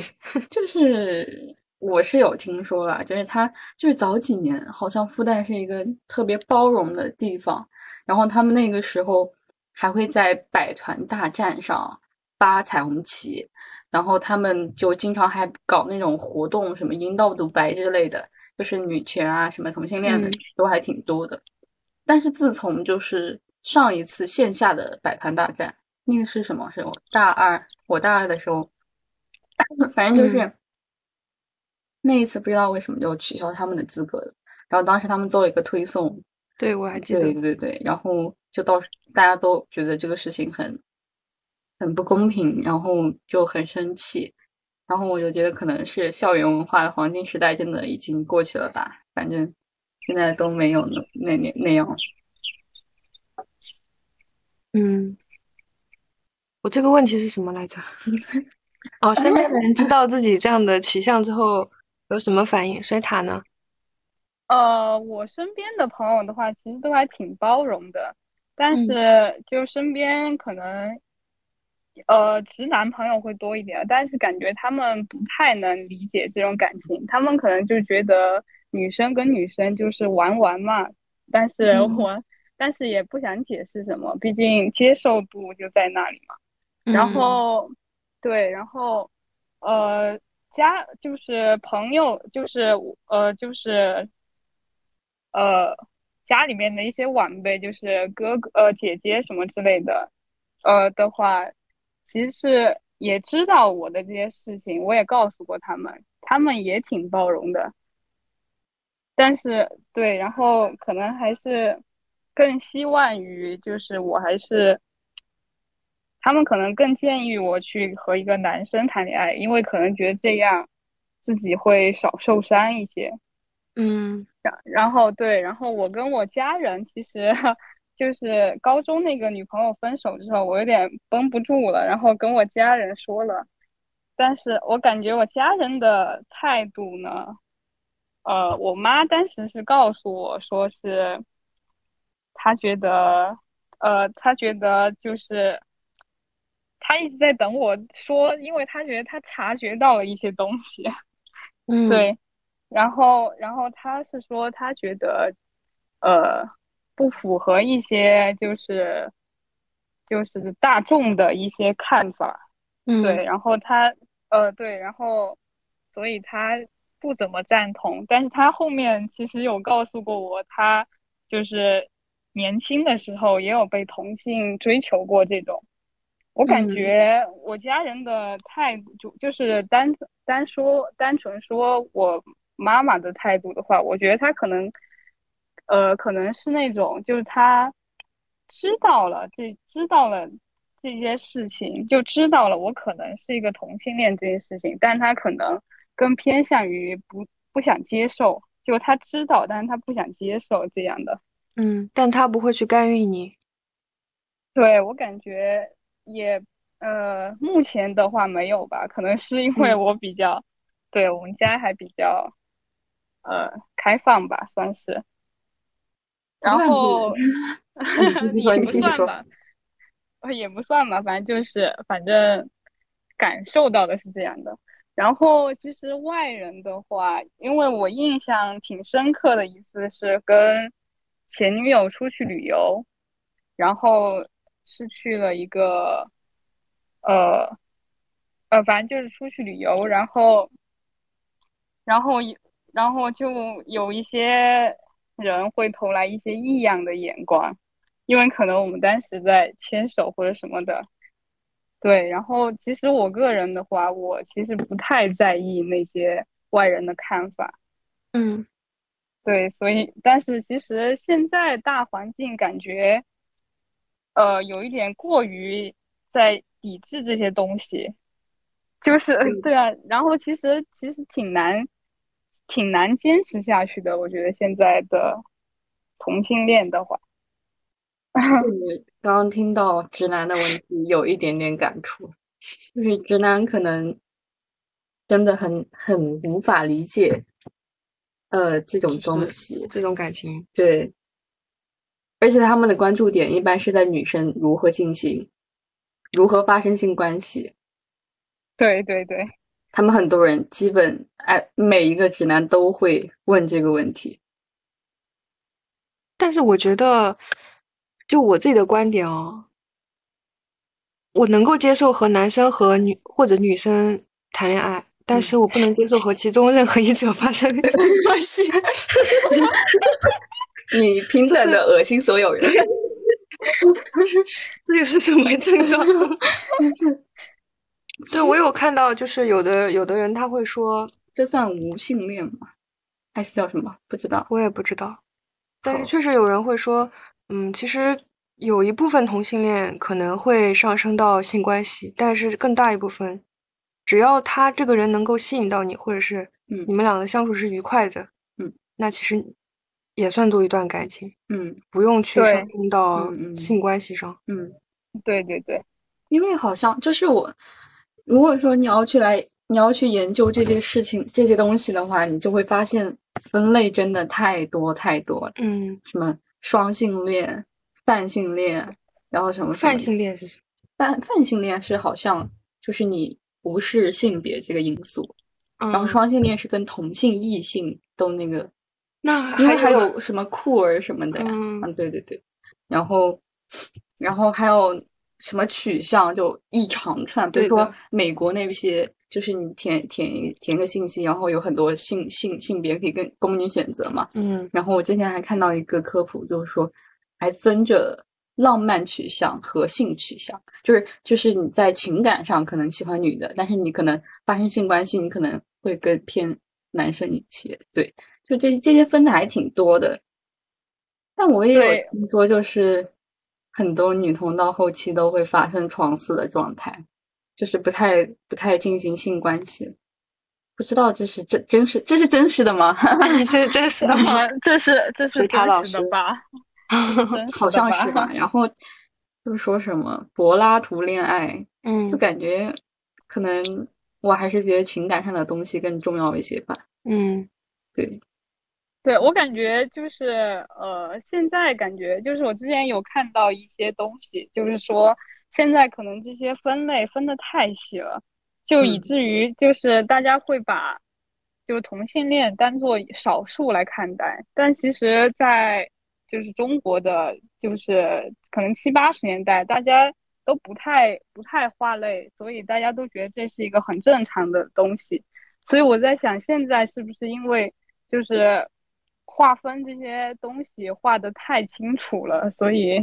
就是我是有听说了，就是他就是早几年好像复旦是一个特别包容的地方，然后他们那个时候还会在百团大战上发彩虹旗。然后他们就经常还搞那种活动，什么阴道独白之类的，就是女权啊，什么同性恋的都还挺多的。但是自从就是上一次线下的百团大战，那个是什么？时候大二，我大二的时候，[LAUGHS] 反正就是那一次不知道为什么就取消他们的资格了。然后当时他们做了一个推送，对我还记得，对对对，然后就到大家都觉得这个事情很。很不公平，然后就很生气，然后我就觉得可能是校园文化的黄金时代真的已经过去了吧，反正现在都没有那那那那样。嗯，我这个问题是什么来着？[LAUGHS] 哦，身边的人知道自己这样的取向之后有什么反应？水塔呢？呃，我身边的朋友的话，其实都还挺包容的。但是，就身边可能呃，直男朋友会多一点，但是感觉他们不太能理解这种感情，他们可能就觉得女生跟女生就是玩玩嘛，但是我，但是也不想解释什么，毕竟接受度就在那里嘛。然后，对，然后，呃，家就是朋友，就是呃，就是，呃，家里面的一些晚辈，就是哥哥、呃姐姐什么之类的，呃的话。其实是也知道我的这些事情，我也告诉过他们，他们也挺包容的。但是，对，然后可能还是更希望于，就是我还是，他们可能更建议我去和一个男生谈恋爱，因为可能觉得这样自己会少受伤一些。嗯，然然后对，然后我跟我家人其实。就是高中那个女朋友分手之后，我有点绷不住了，然后跟我家人说了，但是我感觉我家人的态度呢，呃，我妈当时是告诉我说是，她觉得，呃，她觉得就是，她一直在等我说，因为他觉得他察觉到了一些东西，[LAUGHS] 嗯，对，然后，然后他是说他觉得，呃。不符合一些就是就是大众的一些看法，嗯，对，然后他呃对，然后所以他不怎么赞同，但是他后面其实有告诉过我，他就是年轻的时候也有被同性追求过这种，我感觉我家人的态度就就是单单说单纯说我妈妈的态度的话，我觉得她可能。呃，可能是那种，就是她知道了这知道了这些事情，就知道了我可能是一个同性恋这件事情，但她可能更偏向于不不想接受，就他知道，但是他不想接受这样的。嗯，但他不会去干预你。对我感觉也呃，目前的话没有吧，可能是因为我比较，对我们家还比较呃开放吧，算是。然后 [LAUGHS] [LAUGHS] 也不算吧，也不算吧，反正就是，反正感受到的是这样的。然后其实外人的话，因为我印象挺深刻的一次是跟前女友出去旅游，然后是去了一个，呃，呃，反正就是出去旅游，然后，然后，然后就有一些。人会投来一些异样的眼光，因为可能我们当时在牵手或者什么的，对。然后其实我个人的话，我其实不太在意那些外人的看法，嗯，对。所以，但是其实现在大环境感觉，呃，有一点过于在抵制这些东西，就是对啊。然后其实其实挺难。挺难坚持下去的，我觉得现在的同性恋的话，[LAUGHS] 刚刚听到直男的问题，有一点点感触，就是直男可能真的很很无法理解，呃，这种东西，这种感情，对，而且他们的关注点一般是在女生如何进行，如何发生性关系，对对对。他们很多人基本哎，每一个直男都会问这个问题。但是我觉得，就我自己的观点哦，我能够接受和男生和女或者女生谈恋爱，但是我不能接受和其中任何一者发生性关系。[LAUGHS] 你拼出来的恶心所有人，[LAUGHS] 这就是什么症状？[LAUGHS] 就是。对，我有看到，就是有的有的人他会说，这算无性恋吗？还是叫什么？不知道，我也不知道。但是确实有人会说，嗯，其实有一部分同性恋可能会上升到性关系，但是更大一部分，只要他这个人能够吸引到你，或者是你们两个相处是愉快的，嗯，那其实也算作一段感情，嗯，不用去上升到性关系上，嗯，对对对，因为好像就是我。如果说你要去来，你要去研究这些事情、这些东西的话，你就会发现分类真的太多太多了。嗯，什么双性恋、泛性恋，然后什么泛性恋是什么？泛泛性恋是好像就是你无视性别这个因素，然后嗯双性恋是跟同性、异性都那个，那还还有有什么酷儿什么的呀，嗯。嗯，对对对，然后然后还有什么取向就一长串，比如说美国那些，就是你填填一填个信息，然后有很多性性性别可以跟供你选择嘛，嗯。然后我之前还看到一个科普，就是说还分着浪漫取向和性取向，就是就是你在情感上可能喜欢女的，但是你可能发生性关系，你可能会更偏男生一些。对，就这这些分的还挺多的。但我也有听说，就是很多女同到后期都会发生床死的状态，就是不太不太进行性关系。不知道这是真真实这是真实的吗？这是真实的吗？啊这是 [LAUGHS] 这是回答老师 [LAUGHS] 的吧？好像是吧。[LAUGHS] 然后就是说什么柏拉图恋爱，嗯就感觉可能我还是觉得情感上的东西更重要一些吧。嗯对，对，我感觉就是呃，现在感觉就是我之前有看到一些东西，就是说现在可能这些分类分的太细了，就以嗯。至于就是大家会把就同性恋当做少数来看待，但其实，在就是中国的，就是可能七八十年代，大家都不太不太划类，所以大家都觉得这是一个很正常的东西。所以我在想，现在是不是因为就是划分这些东西划得太清楚了，所以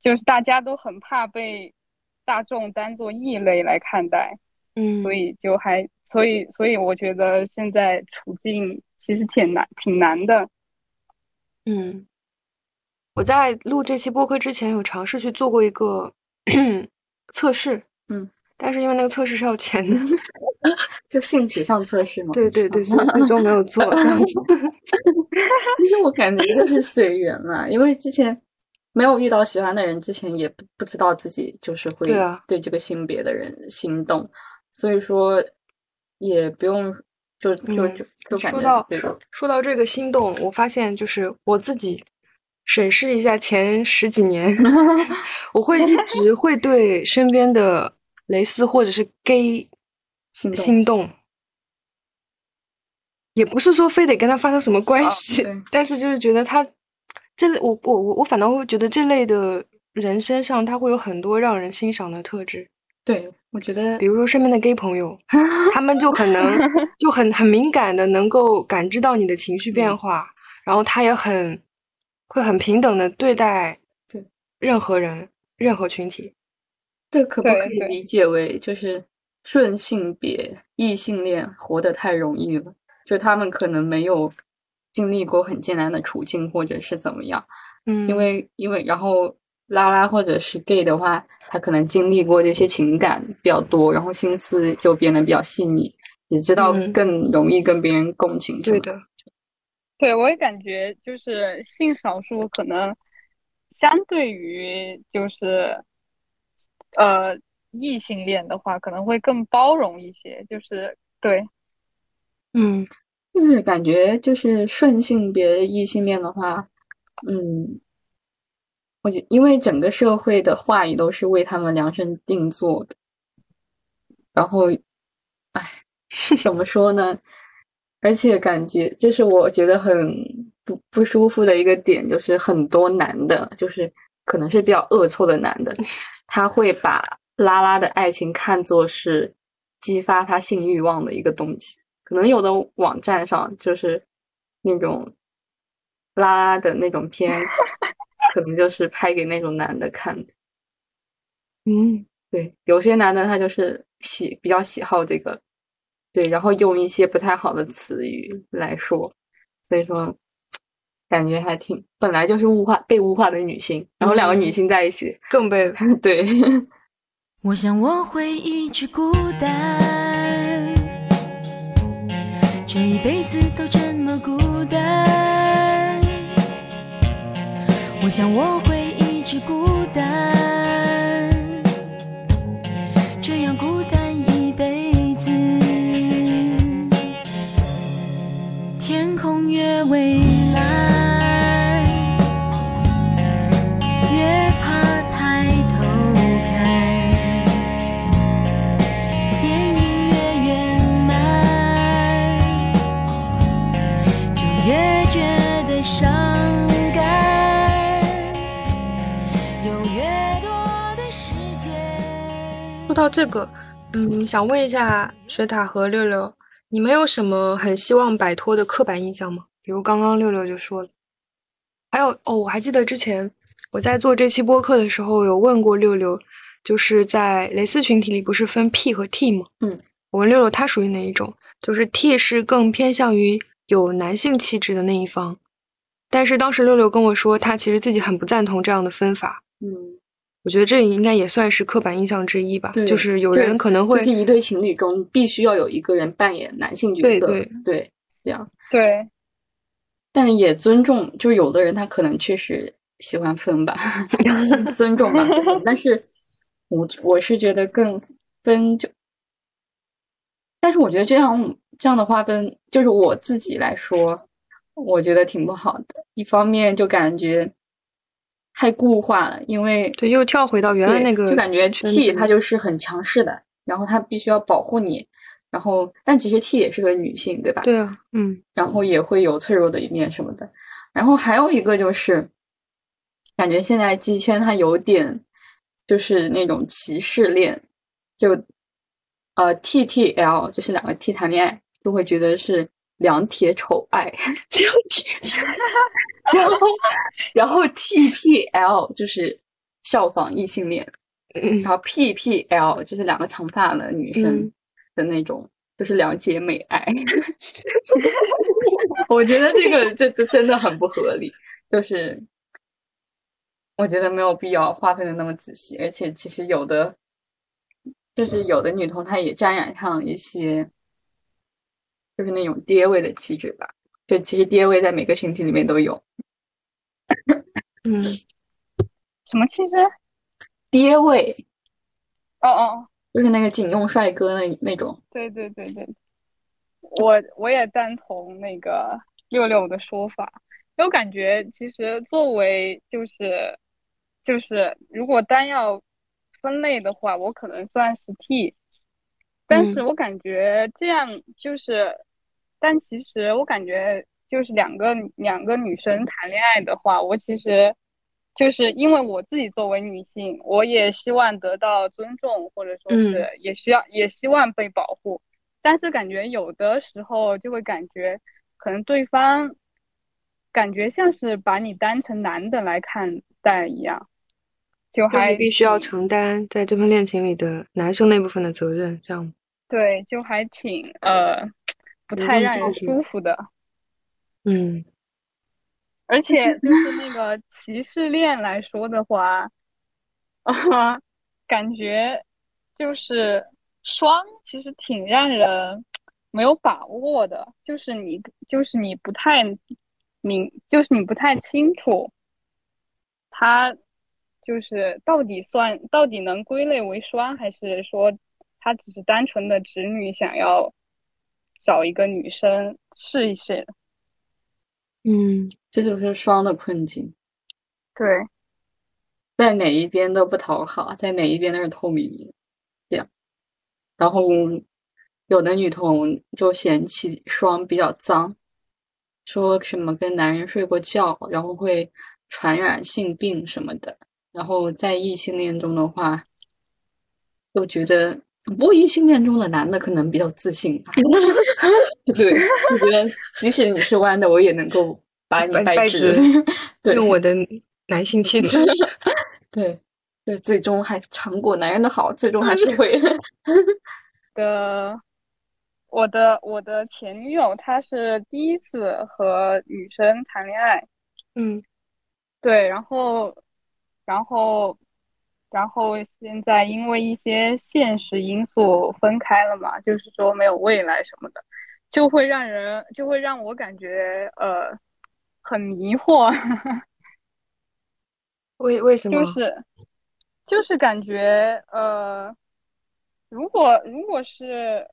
就是大家都很怕被大众当做异类来看待，嗯，所以就还所以所以我觉得现在处境其实挺难挺难的。嗯，我在录这期播客之前有尝试去做过一个 [CLEARS THROAT] 测试，嗯，但是因为那个测试是要钱的，[LAUGHS] 就性取向测试嘛。对对对，所以最终没有做这样子。[LAUGHS] 其实我感觉就是随缘啦，因为之前没有遇到喜欢的人，之前也不不知道自己就是会对这个性别的人心动，所以说也不用就就嗯就就感觉说到说到这个心动，我发现就是我自己审视一下前十几年，[LAUGHS] 我会一直会对身边的蕾丝或者是 gay 心动。心动，也不是说非得跟他发生什么关哦系，对。但是就是觉得他这类我我我我反倒会觉得这类的人身上他会有很多让人欣赏的特质。对，我觉得比如说身边的 gay 朋友，他们就很能，[LAUGHS] 就很很敏感的能够感知到你的情绪变嗯化，然后他也很会很平等的对待对。任何人、任何群体。这可不可以理解为就是顺性别异性恋活得太容易了？就他们可能没有经历过很艰难的处境，或者是怎么样。嗯，因为因为然后拉拉或者是 gay 的话，他可能经历过这些情感比较多，然后心思就变得比较细腻，也知道嗯更容易跟别人共情。对，的，对，我也感觉就是性少数可能相对于就是呃异性恋的话，可能会更包容一些。就是对，嗯就是感觉就是顺性别异性恋的话，嗯，我觉因为整个社会的话语都是为他们量身定做的，然后，哎，怎么说呢？而且感觉这是我觉得很不不舒服的一个点，就是很多男的，就是可能是比较恶臭的男的，他会把拉拉的爱情看作是激发他性欲望的一个东西。可能有的网站上就是那种拉拉的那种片，[LAUGHS] 可能就是拍给那种男的看的。嗯对，有些男的他就是喜比较喜好这个，对，然后用一些不太好的词语来说，所以说感觉还挺本来就是物化被物化的女性，然后两个女嗯。性在一起，[LAUGHS] 更被 [LAUGHS] 对，[LAUGHS] 我想我会一直孤单，这一辈子都这么孤单。我想我会一直孤单，到这个，嗯，想问一下水塔和六六，你们有什么很希望摆脱的刻板印象吗？比如刚刚六六就说了，还有哦，我还记得之前我在做这期播客的时候有问过六六，就是在蕾丝群体里不是分 P 和 T 吗？嗯，我问六六他属于哪一种？就是 T 是更偏向于有男性气质的那一方，但是当时六六跟我说，他其实自己很不赞同这样的分法。嗯，我觉得这应该也算是刻板印象之一吧，就是有人可能会就是一对情侣中必须要有一个人扮演男性角色，对对对，这样。对，但也尊重，就有的人他可能确实喜欢分吧，[LAUGHS] 尊重吧，尊重。但是我我是觉得更分就，但是我觉得这样这样的划分，就是我自己来说，我觉得挺不好的。一方面就感觉太固化了，因为对又跳回到原来那个就感觉 T 他就是很强势的，然后他必须要保护你，然后但其实 T 也是个女性，对吧？对啊，嗯然后也会有脆弱的一面什么的。然后还有一个就是，感觉现在鸡圈它有点就是那种歧视恋，就呃 T T L 就是两个 T 谈恋爱，就会觉得是两铁丑爱，[LAUGHS] 两铁，然后然后 TPL 就是效仿异性恋，嗯然后 P P L 就是两个长发的女生嗯的那种，就是两姐妹爱。[LAUGHS] 我觉得这个这这真的很不合理，就是我觉得没有必要划分的那么仔细，而且其实有的就是有的女同她也沾染上一些就是那种爹味的气质吧，就其实爹味在每个群体里面都有，[LAUGHS] 嗯。什么气质？爹味哦哦，就是那个警用帅哥那那种。对对对对，我我也赞同那个六六的说法，因为我感觉其实作为就是就是如果单要分类的话，我可能算是 T，但是嗯。我感觉这样就是，但其实我感觉就是两个两个女生谈恋爱的话，我其实。就是因为我自己作为女性，我也希望得到尊重，或者说是也需要、也希望被保护。但是感觉有的时候就会感觉，可能对方感觉像是把你当成男的来看待一样，就就还你必须要承担在这份恋情里的男生那部分的责任，这样对，就还挺呃不太让人舒服的。嗯而且就是那个歧视链来说的话，啊，[LAUGHS] 感觉就是双其实挺让人没有把握的，就是你就是你不太明，就是你不太清楚，他就是到底算到底能归类为双，还是说他只是单纯的直女想要找一个女生试一试？嗯这就是双的困境，对。在哪一边都不讨好，在哪一边都是透明的，这样。然后有的女同就嫌弃双比较脏，说什么跟男人睡过觉，然后会传染性病什么的。然后在异性恋中的话，就觉得，不过异性恋中的男的可能比较自信吧。[LAUGHS] 对，我觉得即使你是弯的，我也能够把你掰直。对，用我的男性气质，[LAUGHS] 对对，最终还尝过男人的好，最终还是会 [LAUGHS] 的，我的我的前女友她是第一次和女生谈恋爱，嗯对，然后，然后，然后现在因为一些现实因素分开了嘛，就是说没有未来什么的，就会让人就会让我感觉呃很迷惑，[LAUGHS] 为为什么？就是就是感觉呃，如果如果是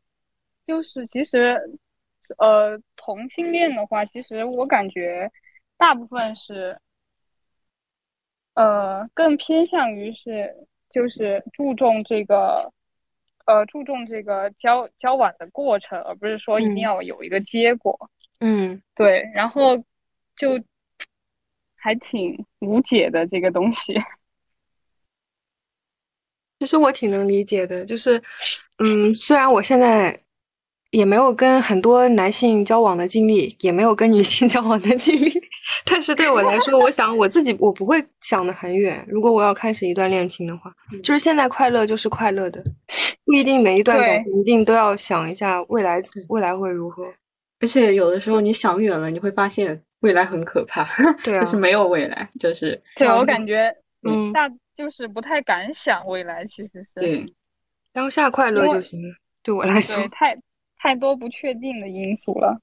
就是其实呃同性恋的话，其实我感觉大部分是呃更偏向于是就是注重这个呃注重这个交交往的过程，而不是说一定嗯要有一个结果。嗯对，然后就还挺无解的这个东西。[LAUGHS] 其实我挺能理解的，就是，嗯，虽然我现在也没有跟很多男性交往的经历，也没有跟女性 [LAUGHS] 交往的经历，但是对我来说，我想我自己我不会想的很远。如果我要开始一段恋情的话，就是现在快乐就是快乐的，不一定每一段感情一定都要想一下未来未来会如何。而且有的时候你想远了，你会发现未来很可怕，对啊 [LAUGHS] 就是没有未来，就是对我感觉嗯大就是不太敢想未来，其实是对，当下快乐就行了。对我来说对，太太多不确定的因素了。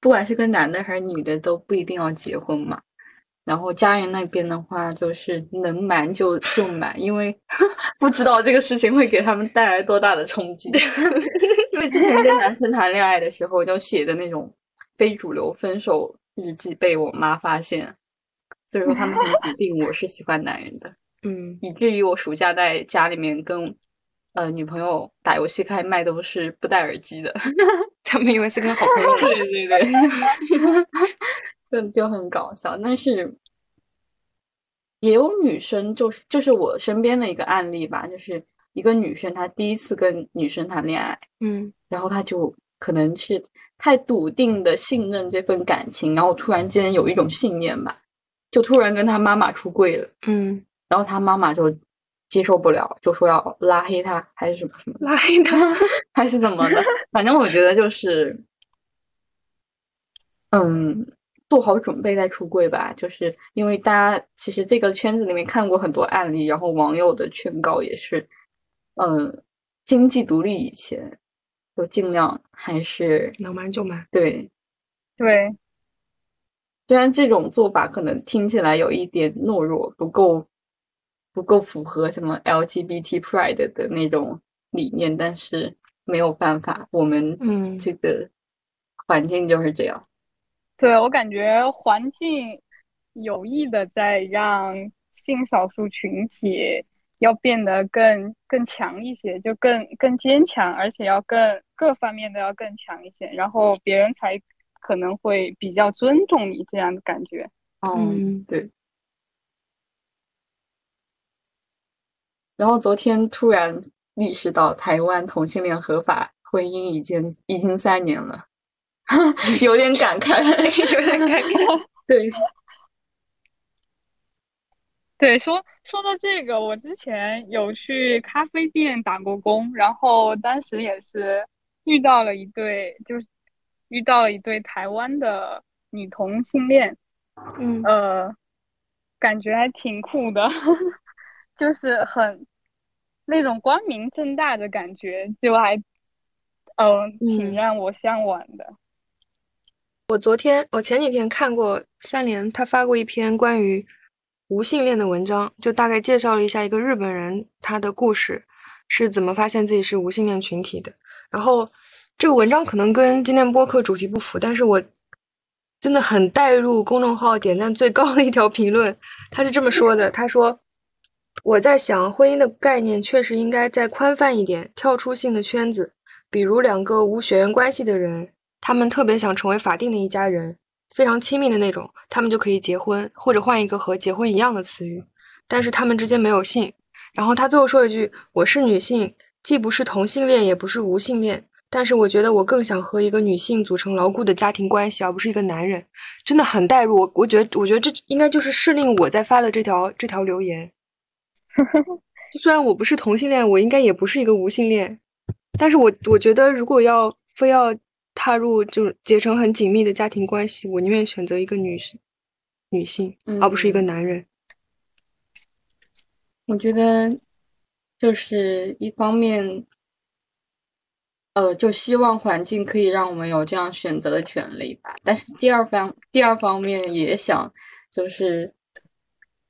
不管是跟男的还是女的，都不一定要结婚嘛。然后家人那边的话，就是能瞒就就瞒，因为 [LAUGHS] 不知道这个事情会给他们带来多大的冲击。因为之前跟男生谈恋爱的时候，就写的那种非主流分手日记被我妈发现，所以说他们很笃定我是喜欢男人的。嗯，以至于我暑假在家里面跟呃女朋友打游戏开麦都是不戴耳机的，[LAUGHS] 他们以为是跟好朋友。对对 [LAUGHS] 对，就就很搞笑。但是也有女生，就是就是我身边的一个案例吧，就是一个女生她第一次跟女生谈恋爱，嗯然后她就可能是太笃定的信任这份感情，然后突然间有一种信念吧，就突然跟她妈妈出柜了。嗯，然后他妈妈就接受不了，就说要拉黑他，还是什么什么，拉黑他。[LAUGHS] 还是怎么的。[LAUGHS] 反正我觉得就是，嗯，做好准备再出柜吧。就是因为大家其实这个圈子里面看过很多案例，然后网友的劝告也是，嗯，经济独立以前就尽量还是能瞒就瞒。对。对，虽然这种做法可能听起来有一点懦弱，不够不够符合什么 LGBT pride 的那种理念，但是没有办法，我们嗯这个环境就是这样。对，我感觉环境有意的在让性少数群体要变得更更强一些，就更更坚强，而且要更各方面都要更强一些，然后别人才可能会比较尊重你这样的感觉。嗯，嗯对。然后昨天突然意识到，台湾同性恋合法婚姻已经已经三年了，[LAUGHS] 有点感慨，[LAUGHS] 有点感慨。[LAUGHS] 对，对，说说到这个，我之前有去咖啡店打过工，然后当时也是遇到了一对，就是遇到了一对台湾的女同性恋，嗯呃，感觉还挺酷的，就是很那种光明正大的感觉，就还，呃，挺嗯让我向往的。我昨天，我前几天看过三联，他发过一篇关于无性恋的文章，就大概介绍了一下一个日本人他的故事是怎么发现自己是无性恋群体的。然后这个文章可能跟今天播客主题不符，但是我真的很带入公众号点赞最高的一条评论，他是这么说的：他说。我在想，婚姻的概念确实应该再宽泛一点，跳出性的圈子。比如两个无血缘关系的人，他们特别想成为法定的一家人，非常亲密的那种，他们就可以结婚，或者换一个和结婚一样的词语，但是他们之间没有性。然后他最后说一句：“我是女性，既不是同性恋，也不是无性恋，但是我觉得我更想和一个女性组成牢固的家庭关系，而不是一个男人。”真的很代入我，我觉得，我觉得这应该就是适令我在发的这条这条留言。就 [LAUGHS] 虽然我不是同性恋，我应该也不是一个无性恋，但是我我觉得如果要非要踏入就是结成很紧密的家庭关系，我宁愿选择一个女性女性，而不是一个嗯男人。我觉得就是一方面，呃，就希望环境可以让我们有这样选择的权利吧。但是第二方，第二方面也想就是，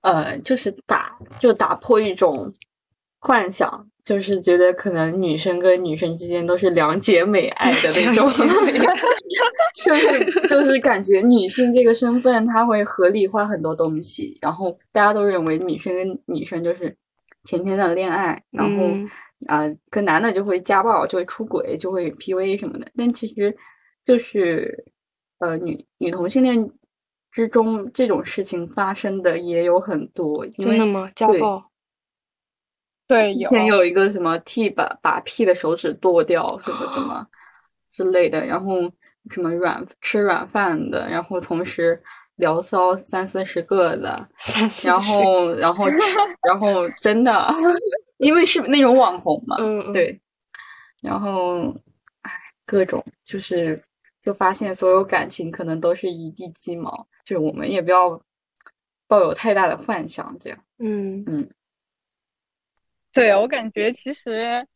呃，就是打就打破一种幻想，就是觉得可能女生跟女生之间都是两姐妹 [LAUGHS] 爱的那种，[LAUGHS] 就是就是感觉女性这个身份，她会合理化很多东西，然后大家都认为女生跟女生就是甜甜的恋爱，然后嗯啊、跟男的就会家暴，就会出轨，就会 PUA 什么的。但其实就是呃，女女同性恋之中这种事情发生的也有很多，真的吗？家对暴？对，以前有一个什么剃把把屁的手指剁掉什么什么之类的，然后什么软吃软饭的，然后同时聊骚三四十个的，[LAUGHS] 然后然后然后真的，[LAUGHS] 因为是那种网红嘛，嗯，对，然后唉，各种就是就发现所有感情可能都是一地鸡毛，就是我们也不要抱有太大的幻想，这样，嗯嗯。对，我感觉其实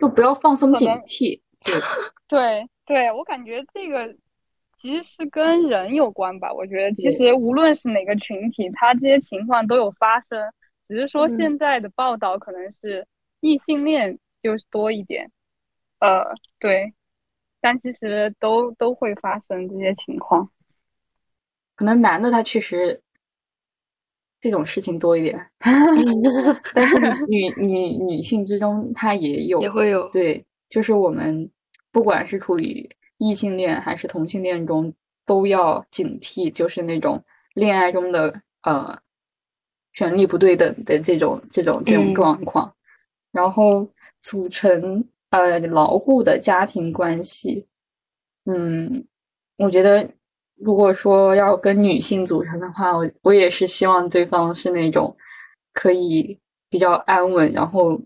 就不要放松警惕。对，[LAUGHS] 对，对我感觉这个其实是跟人有关吧。我觉得其实无论是哪个群体，他这些情况都有发生，只是说现在的报道可能是异性恋就是多一点。呃，对，但其实都都会发生这些情况。可能男的他确实。这种事情多一点，[LAUGHS] 但是女 [LAUGHS] 女女性之中，他也有也会有对，就是我们不管是处于异性恋还是同性恋中，都要警惕，就是那种恋爱中的呃权力不对等的这种这种这种状况，然后组成呃牢固的家庭关系，嗯，我觉得。如果说要跟女性组成的话，我我也是希望对方是那种可以比较安稳，然后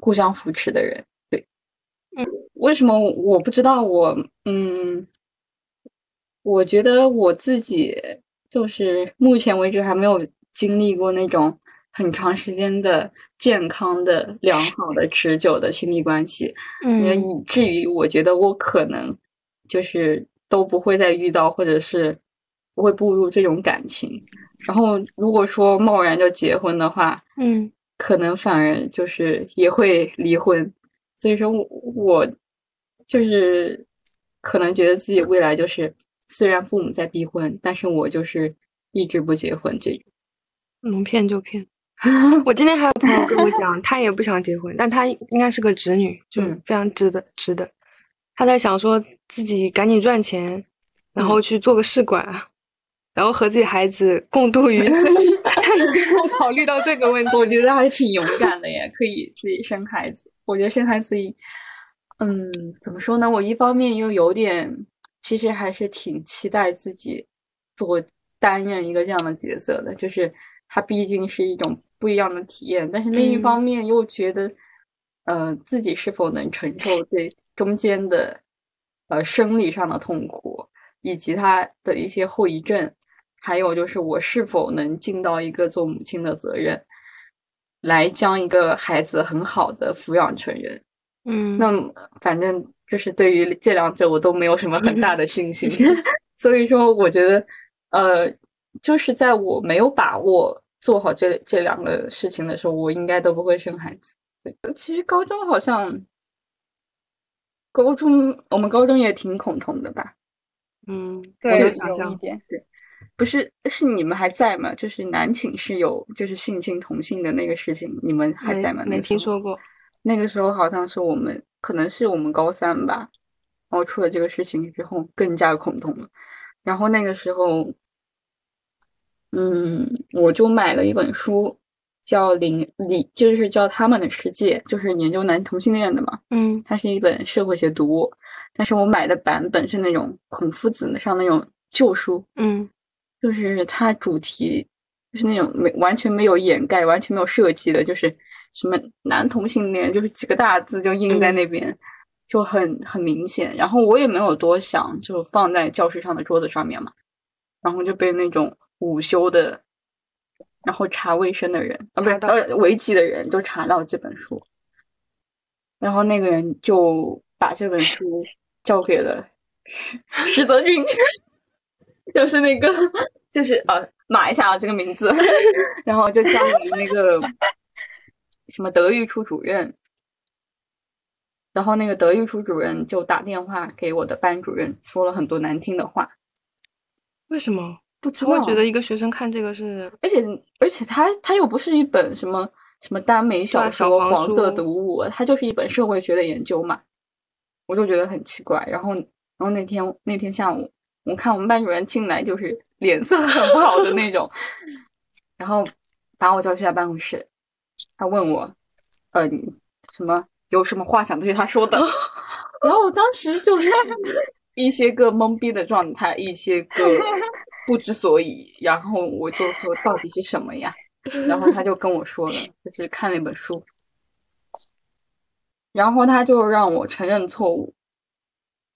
互相扶持的人。对，嗯，为什么我不知道？我嗯，我觉得我自己就是目前为止还没有经历过那种很长时间的健康的、良好的、持久的亲密关系，嗯，以至于我觉得我可能就是。都不会再遇到，或者是不会步入这种感情。然后，如果说贸然就结婚的话，嗯，可能反而就是也会离婚。所以说，我就是可能觉得自己未来就是，虽然父母在逼婚，但是我就是一直不结婚这种。能骗就骗。[LAUGHS] 我今天还有朋友跟我讲，他也不想结婚，但他应该是个直女，就非常直的直的。他在想说自己赶紧赚钱，然后去做个试管，然后和自己孩子共度余生。[LAUGHS] 考虑到这个问题。我觉得还挺勇敢的耶，可以自己生孩子。我觉得生孩子，嗯，怎么说呢？我一方面又有点，其实还是挺期待自己做担任一个这样的角色的。就是它毕竟是一种不一样的体验，但是另一方面又觉得，呃，自己是否能承受这。中间的呃生理上的痛苦，以及他的一些后遗症，还有就是我是否能尽到一个做母亲的责任，来将一个孩子很好的抚养成人。嗯，那反正就是对于这两者我都没有什么很大的信心，[LAUGHS] 所以说我觉得呃，就是在我没有把握做好这这两个事情的时候，我应该都不会生孩子。对，其实高中好像。高中，我们高中也挺恐同的吧？嗯，对，有一点。对，不是，是你们还在吗？就是男寝室有就是性侵同性的那个事情，你们还在吗？没听说过。那个时候好像是我们，可能是我们高三吧。然后出了这个事情之后，更加恐同了。然后那个时候，嗯，我就买了一本书。叫林里，就是叫他们的世界，就是研究男同性恋的嘛。嗯，它是一本社会学读物，但是我买的版本是那种孔夫子上那种旧书。嗯，就是它主题就是那种没完全没有掩盖、完全没有设计的，就是什么男同性恋，就是几个大字就印在那边，就很很明显。然后我也没有多想，就放在教室上的桌子上面嘛，然后就被那种午休的。然后查卫生的人啊，不是呃违纪的人都查到这本书，然后那个人就把这本书交给了 [LAUGHS] 石泽君，就是那个就是呃码一下啊这个名字，[LAUGHS] 然后就交给那个什么德育处主任，然后那个德育处主任就打电话给我的班主任，说了很多难听的话。为什么？不知道，觉得一个学生看这个是，而且而且他他又不是一本什么什么耽美小说黄色读物，它就是一本社会学的研究嘛，我就觉得很奇怪。然后然后那天那天下午，我看我们班主任进来就是脸色很不好的那种，[LAUGHS] 然后把我叫去他办公室，他问我呃，什么有什么话想对他说的？[LAUGHS] 然后我当时就是一些个懵逼的状态，一些个不知所以。然后我就说到底是什么呀？然后他就跟我说了，就是看了一本书，然后他就让我承认错误，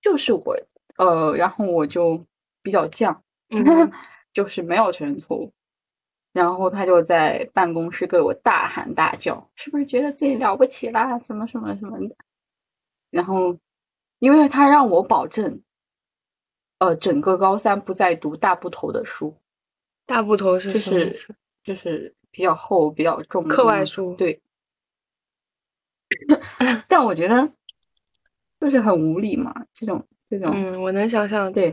就是我呃，然后我就比较犟，嗯就是没有承认错误。然后他就在办公室对我大喊大叫，是不是觉得自己了不起啦？什么什么什么的。然后，因为他让我保证，呃，整个高三不再读大部头的书，大部头是就是就是比较厚、比较重的课外书对，[LAUGHS] 但我觉得就是很无理嘛，这种这种，嗯，我能想象。对，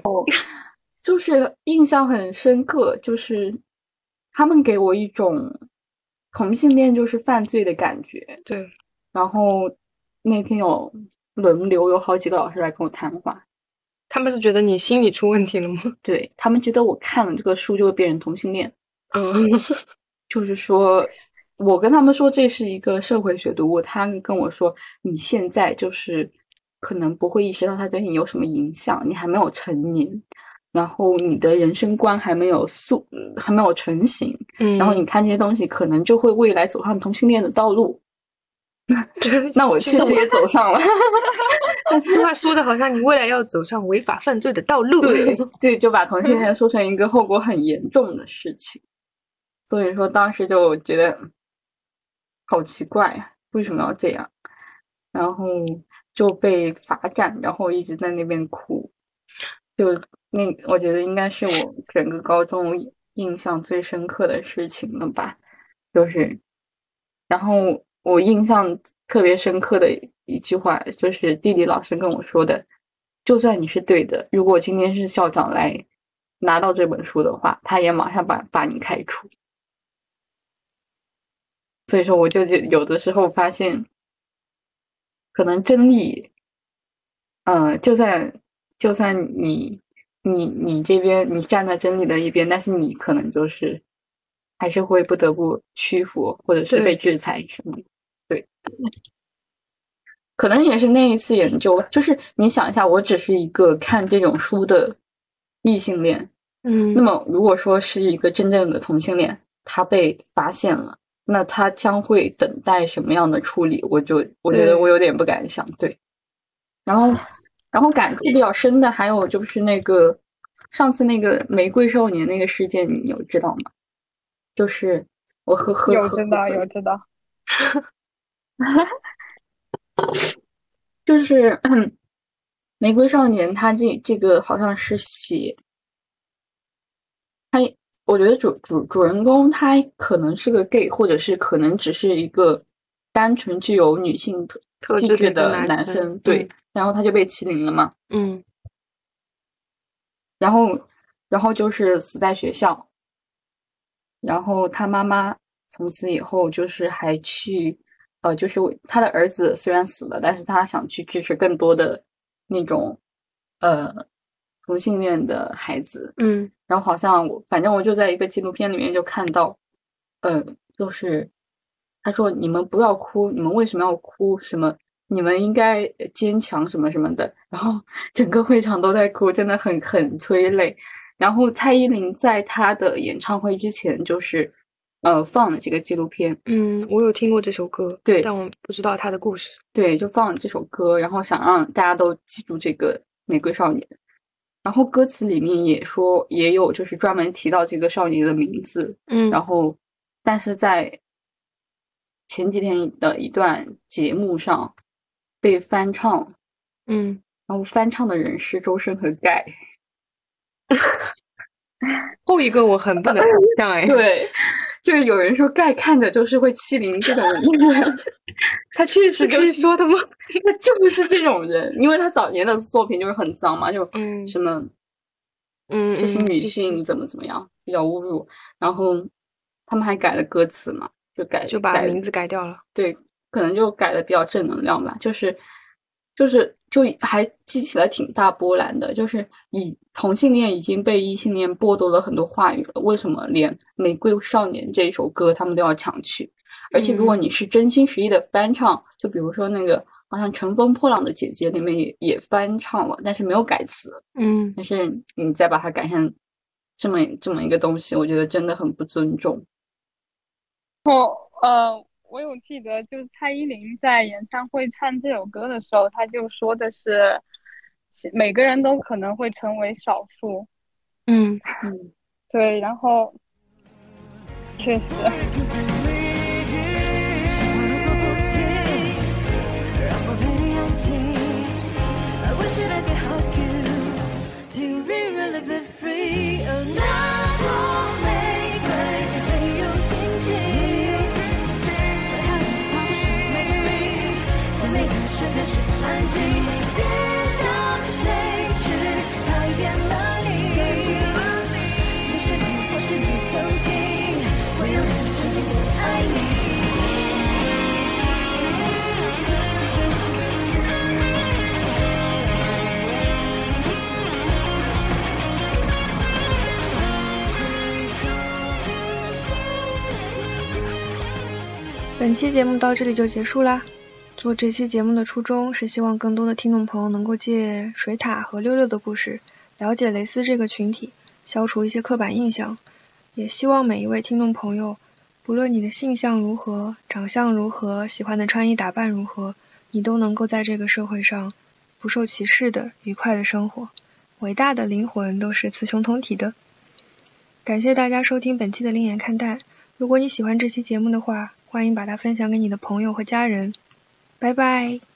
就是印象很深刻，就是他们给我一种同性恋就是犯罪的感觉。对，然后那天有轮流有好几个老师来跟我谈话，他们是觉得你心理出问题了吗？[LAUGHS] 对他们觉得我看了这个书就会变成同性恋，嗯，[LAUGHS] 就是说我跟他们说这是一个社会学读物，他们跟我说你现在就是可能不会意识到它对你有什么影响，你还没有成年，然后你的人生观还没有塑还没有成型，嗯然后你看这些东西可能就会未来走上同性恋的道路。[LAUGHS] 这那我确实也走上了，[LAUGHS] 但这句话说的好像你未来要走上违法犯罪的道路。对 [LAUGHS] 对，就把同性恋说成一个后果很严重的事情，所以说当时就觉得好奇怪呀、为什么要这样？然后就被罚站，然后一直在那边哭，就那我觉得应该是我整个高中印象最深刻的事情了吧，就是，然后我印象特别深刻的一句话就是地理老师跟我说的，就算你是对的，如果今天是校长来拿到这本书的话，他也马上把把你开除。所以说，我就有的时候发现，可能真理，呃，就算就算你你你这边你站在真理的一边，但是你可能就是还是会不得不屈服，或者是被制裁什么的。对，可能也是那一次研究，就是你想一下，我只是一个看这种书的异性恋，嗯那么如果说是一个真正的同性恋，他被发现了，那他将会等待什么样的处理？我就我觉得我有点不敢想。对，然后然后感触比较深的还有就是那个上次那个玫瑰少年那个事件，你有知道吗？就是我呵呵呵有知道有知道，[LAUGHS] 就是 [CLEARS THROAT] 玫瑰少年，他这这个好像是写他，我觉得主主主人公他可能是个 gay，或者是可能只是一个单纯具有女性特特质的男生男生，对，嗯。然后他就被欺凌了嘛，嗯。然后然后就是死在学校，然后他妈妈从此以后就是还去，呃，就是他的儿子虽然死了，但是他想去支持更多的那种，呃，同性恋的孩子。嗯然后好像我，反正我就在一个纪录片里面就看到，呃，就是他说你们不要哭，你们为什么要哭？什么？你们应该坚强什么什么的。然后整个会场都在哭，真的很很催泪。然后蔡依林在她的演唱会之前，就是呃放了这个纪录片，嗯，我有听过这首歌，对但我不知道她的故事。对，就放了这首歌，然后想让大家都记住这个玫瑰少年。然后歌词里面也说，也有就是专门提到这个少年的名字。嗯然后，但是在前几天的一段节目上被翻唱，嗯，然后翻唱的人是周深和盖。后一个我很不能 [LAUGHS] 想象哎，对，就是有人说盖看着就是会欺凌这种人，[LAUGHS] 他确实就是可以说的吗？[LAUGHS] 他就是这种人，因为他早年的作品就是很脏嘛，就嗯什么嗯，就是女性怎么怎么样，比较侮辱。然后他们还改了歌词嘛，就改改就把名字改掉了。对，可能就改的比较正能量吧，就是就是就还激起了挺大波澜的，就是以同性恋已经被异性恋剥夺了很多话语了，为什么连《玫瑰少年》这一首歌他们都要抢去？而且如果你是真心实意的翻唱，就比如说那个好像《乘风破浪的姐姐》里面也也翻唱了，但是没有改词，嗯但是你再把它改成这么这么一个东西，我觉得真的很不尊重。我呃，我有记得，就是蔡依林在演唱会唱这首歌的时候，她就说的是，每个人都可能会成为少数。嗯嗯，对，然后确实，本期节目到这里就结束啦。做这期节目的初衷是希望更多的听众朋友能够借水獭和六六的故事，了解蕾丝这个群体，消除一些刻板印象。也希望每一位听众朋友，不论你的性向如何、长相如何、喜欢的穿衣打扮如何，你都能够在这个社会上不受歧视的愉快的生活。伟大的灵魂都是雌雄同体的。感谢大家收听本期的《另眼看待》。如果你喜欢这期节目的话，欢迎把它分享给你的朋友和家人。拜拜。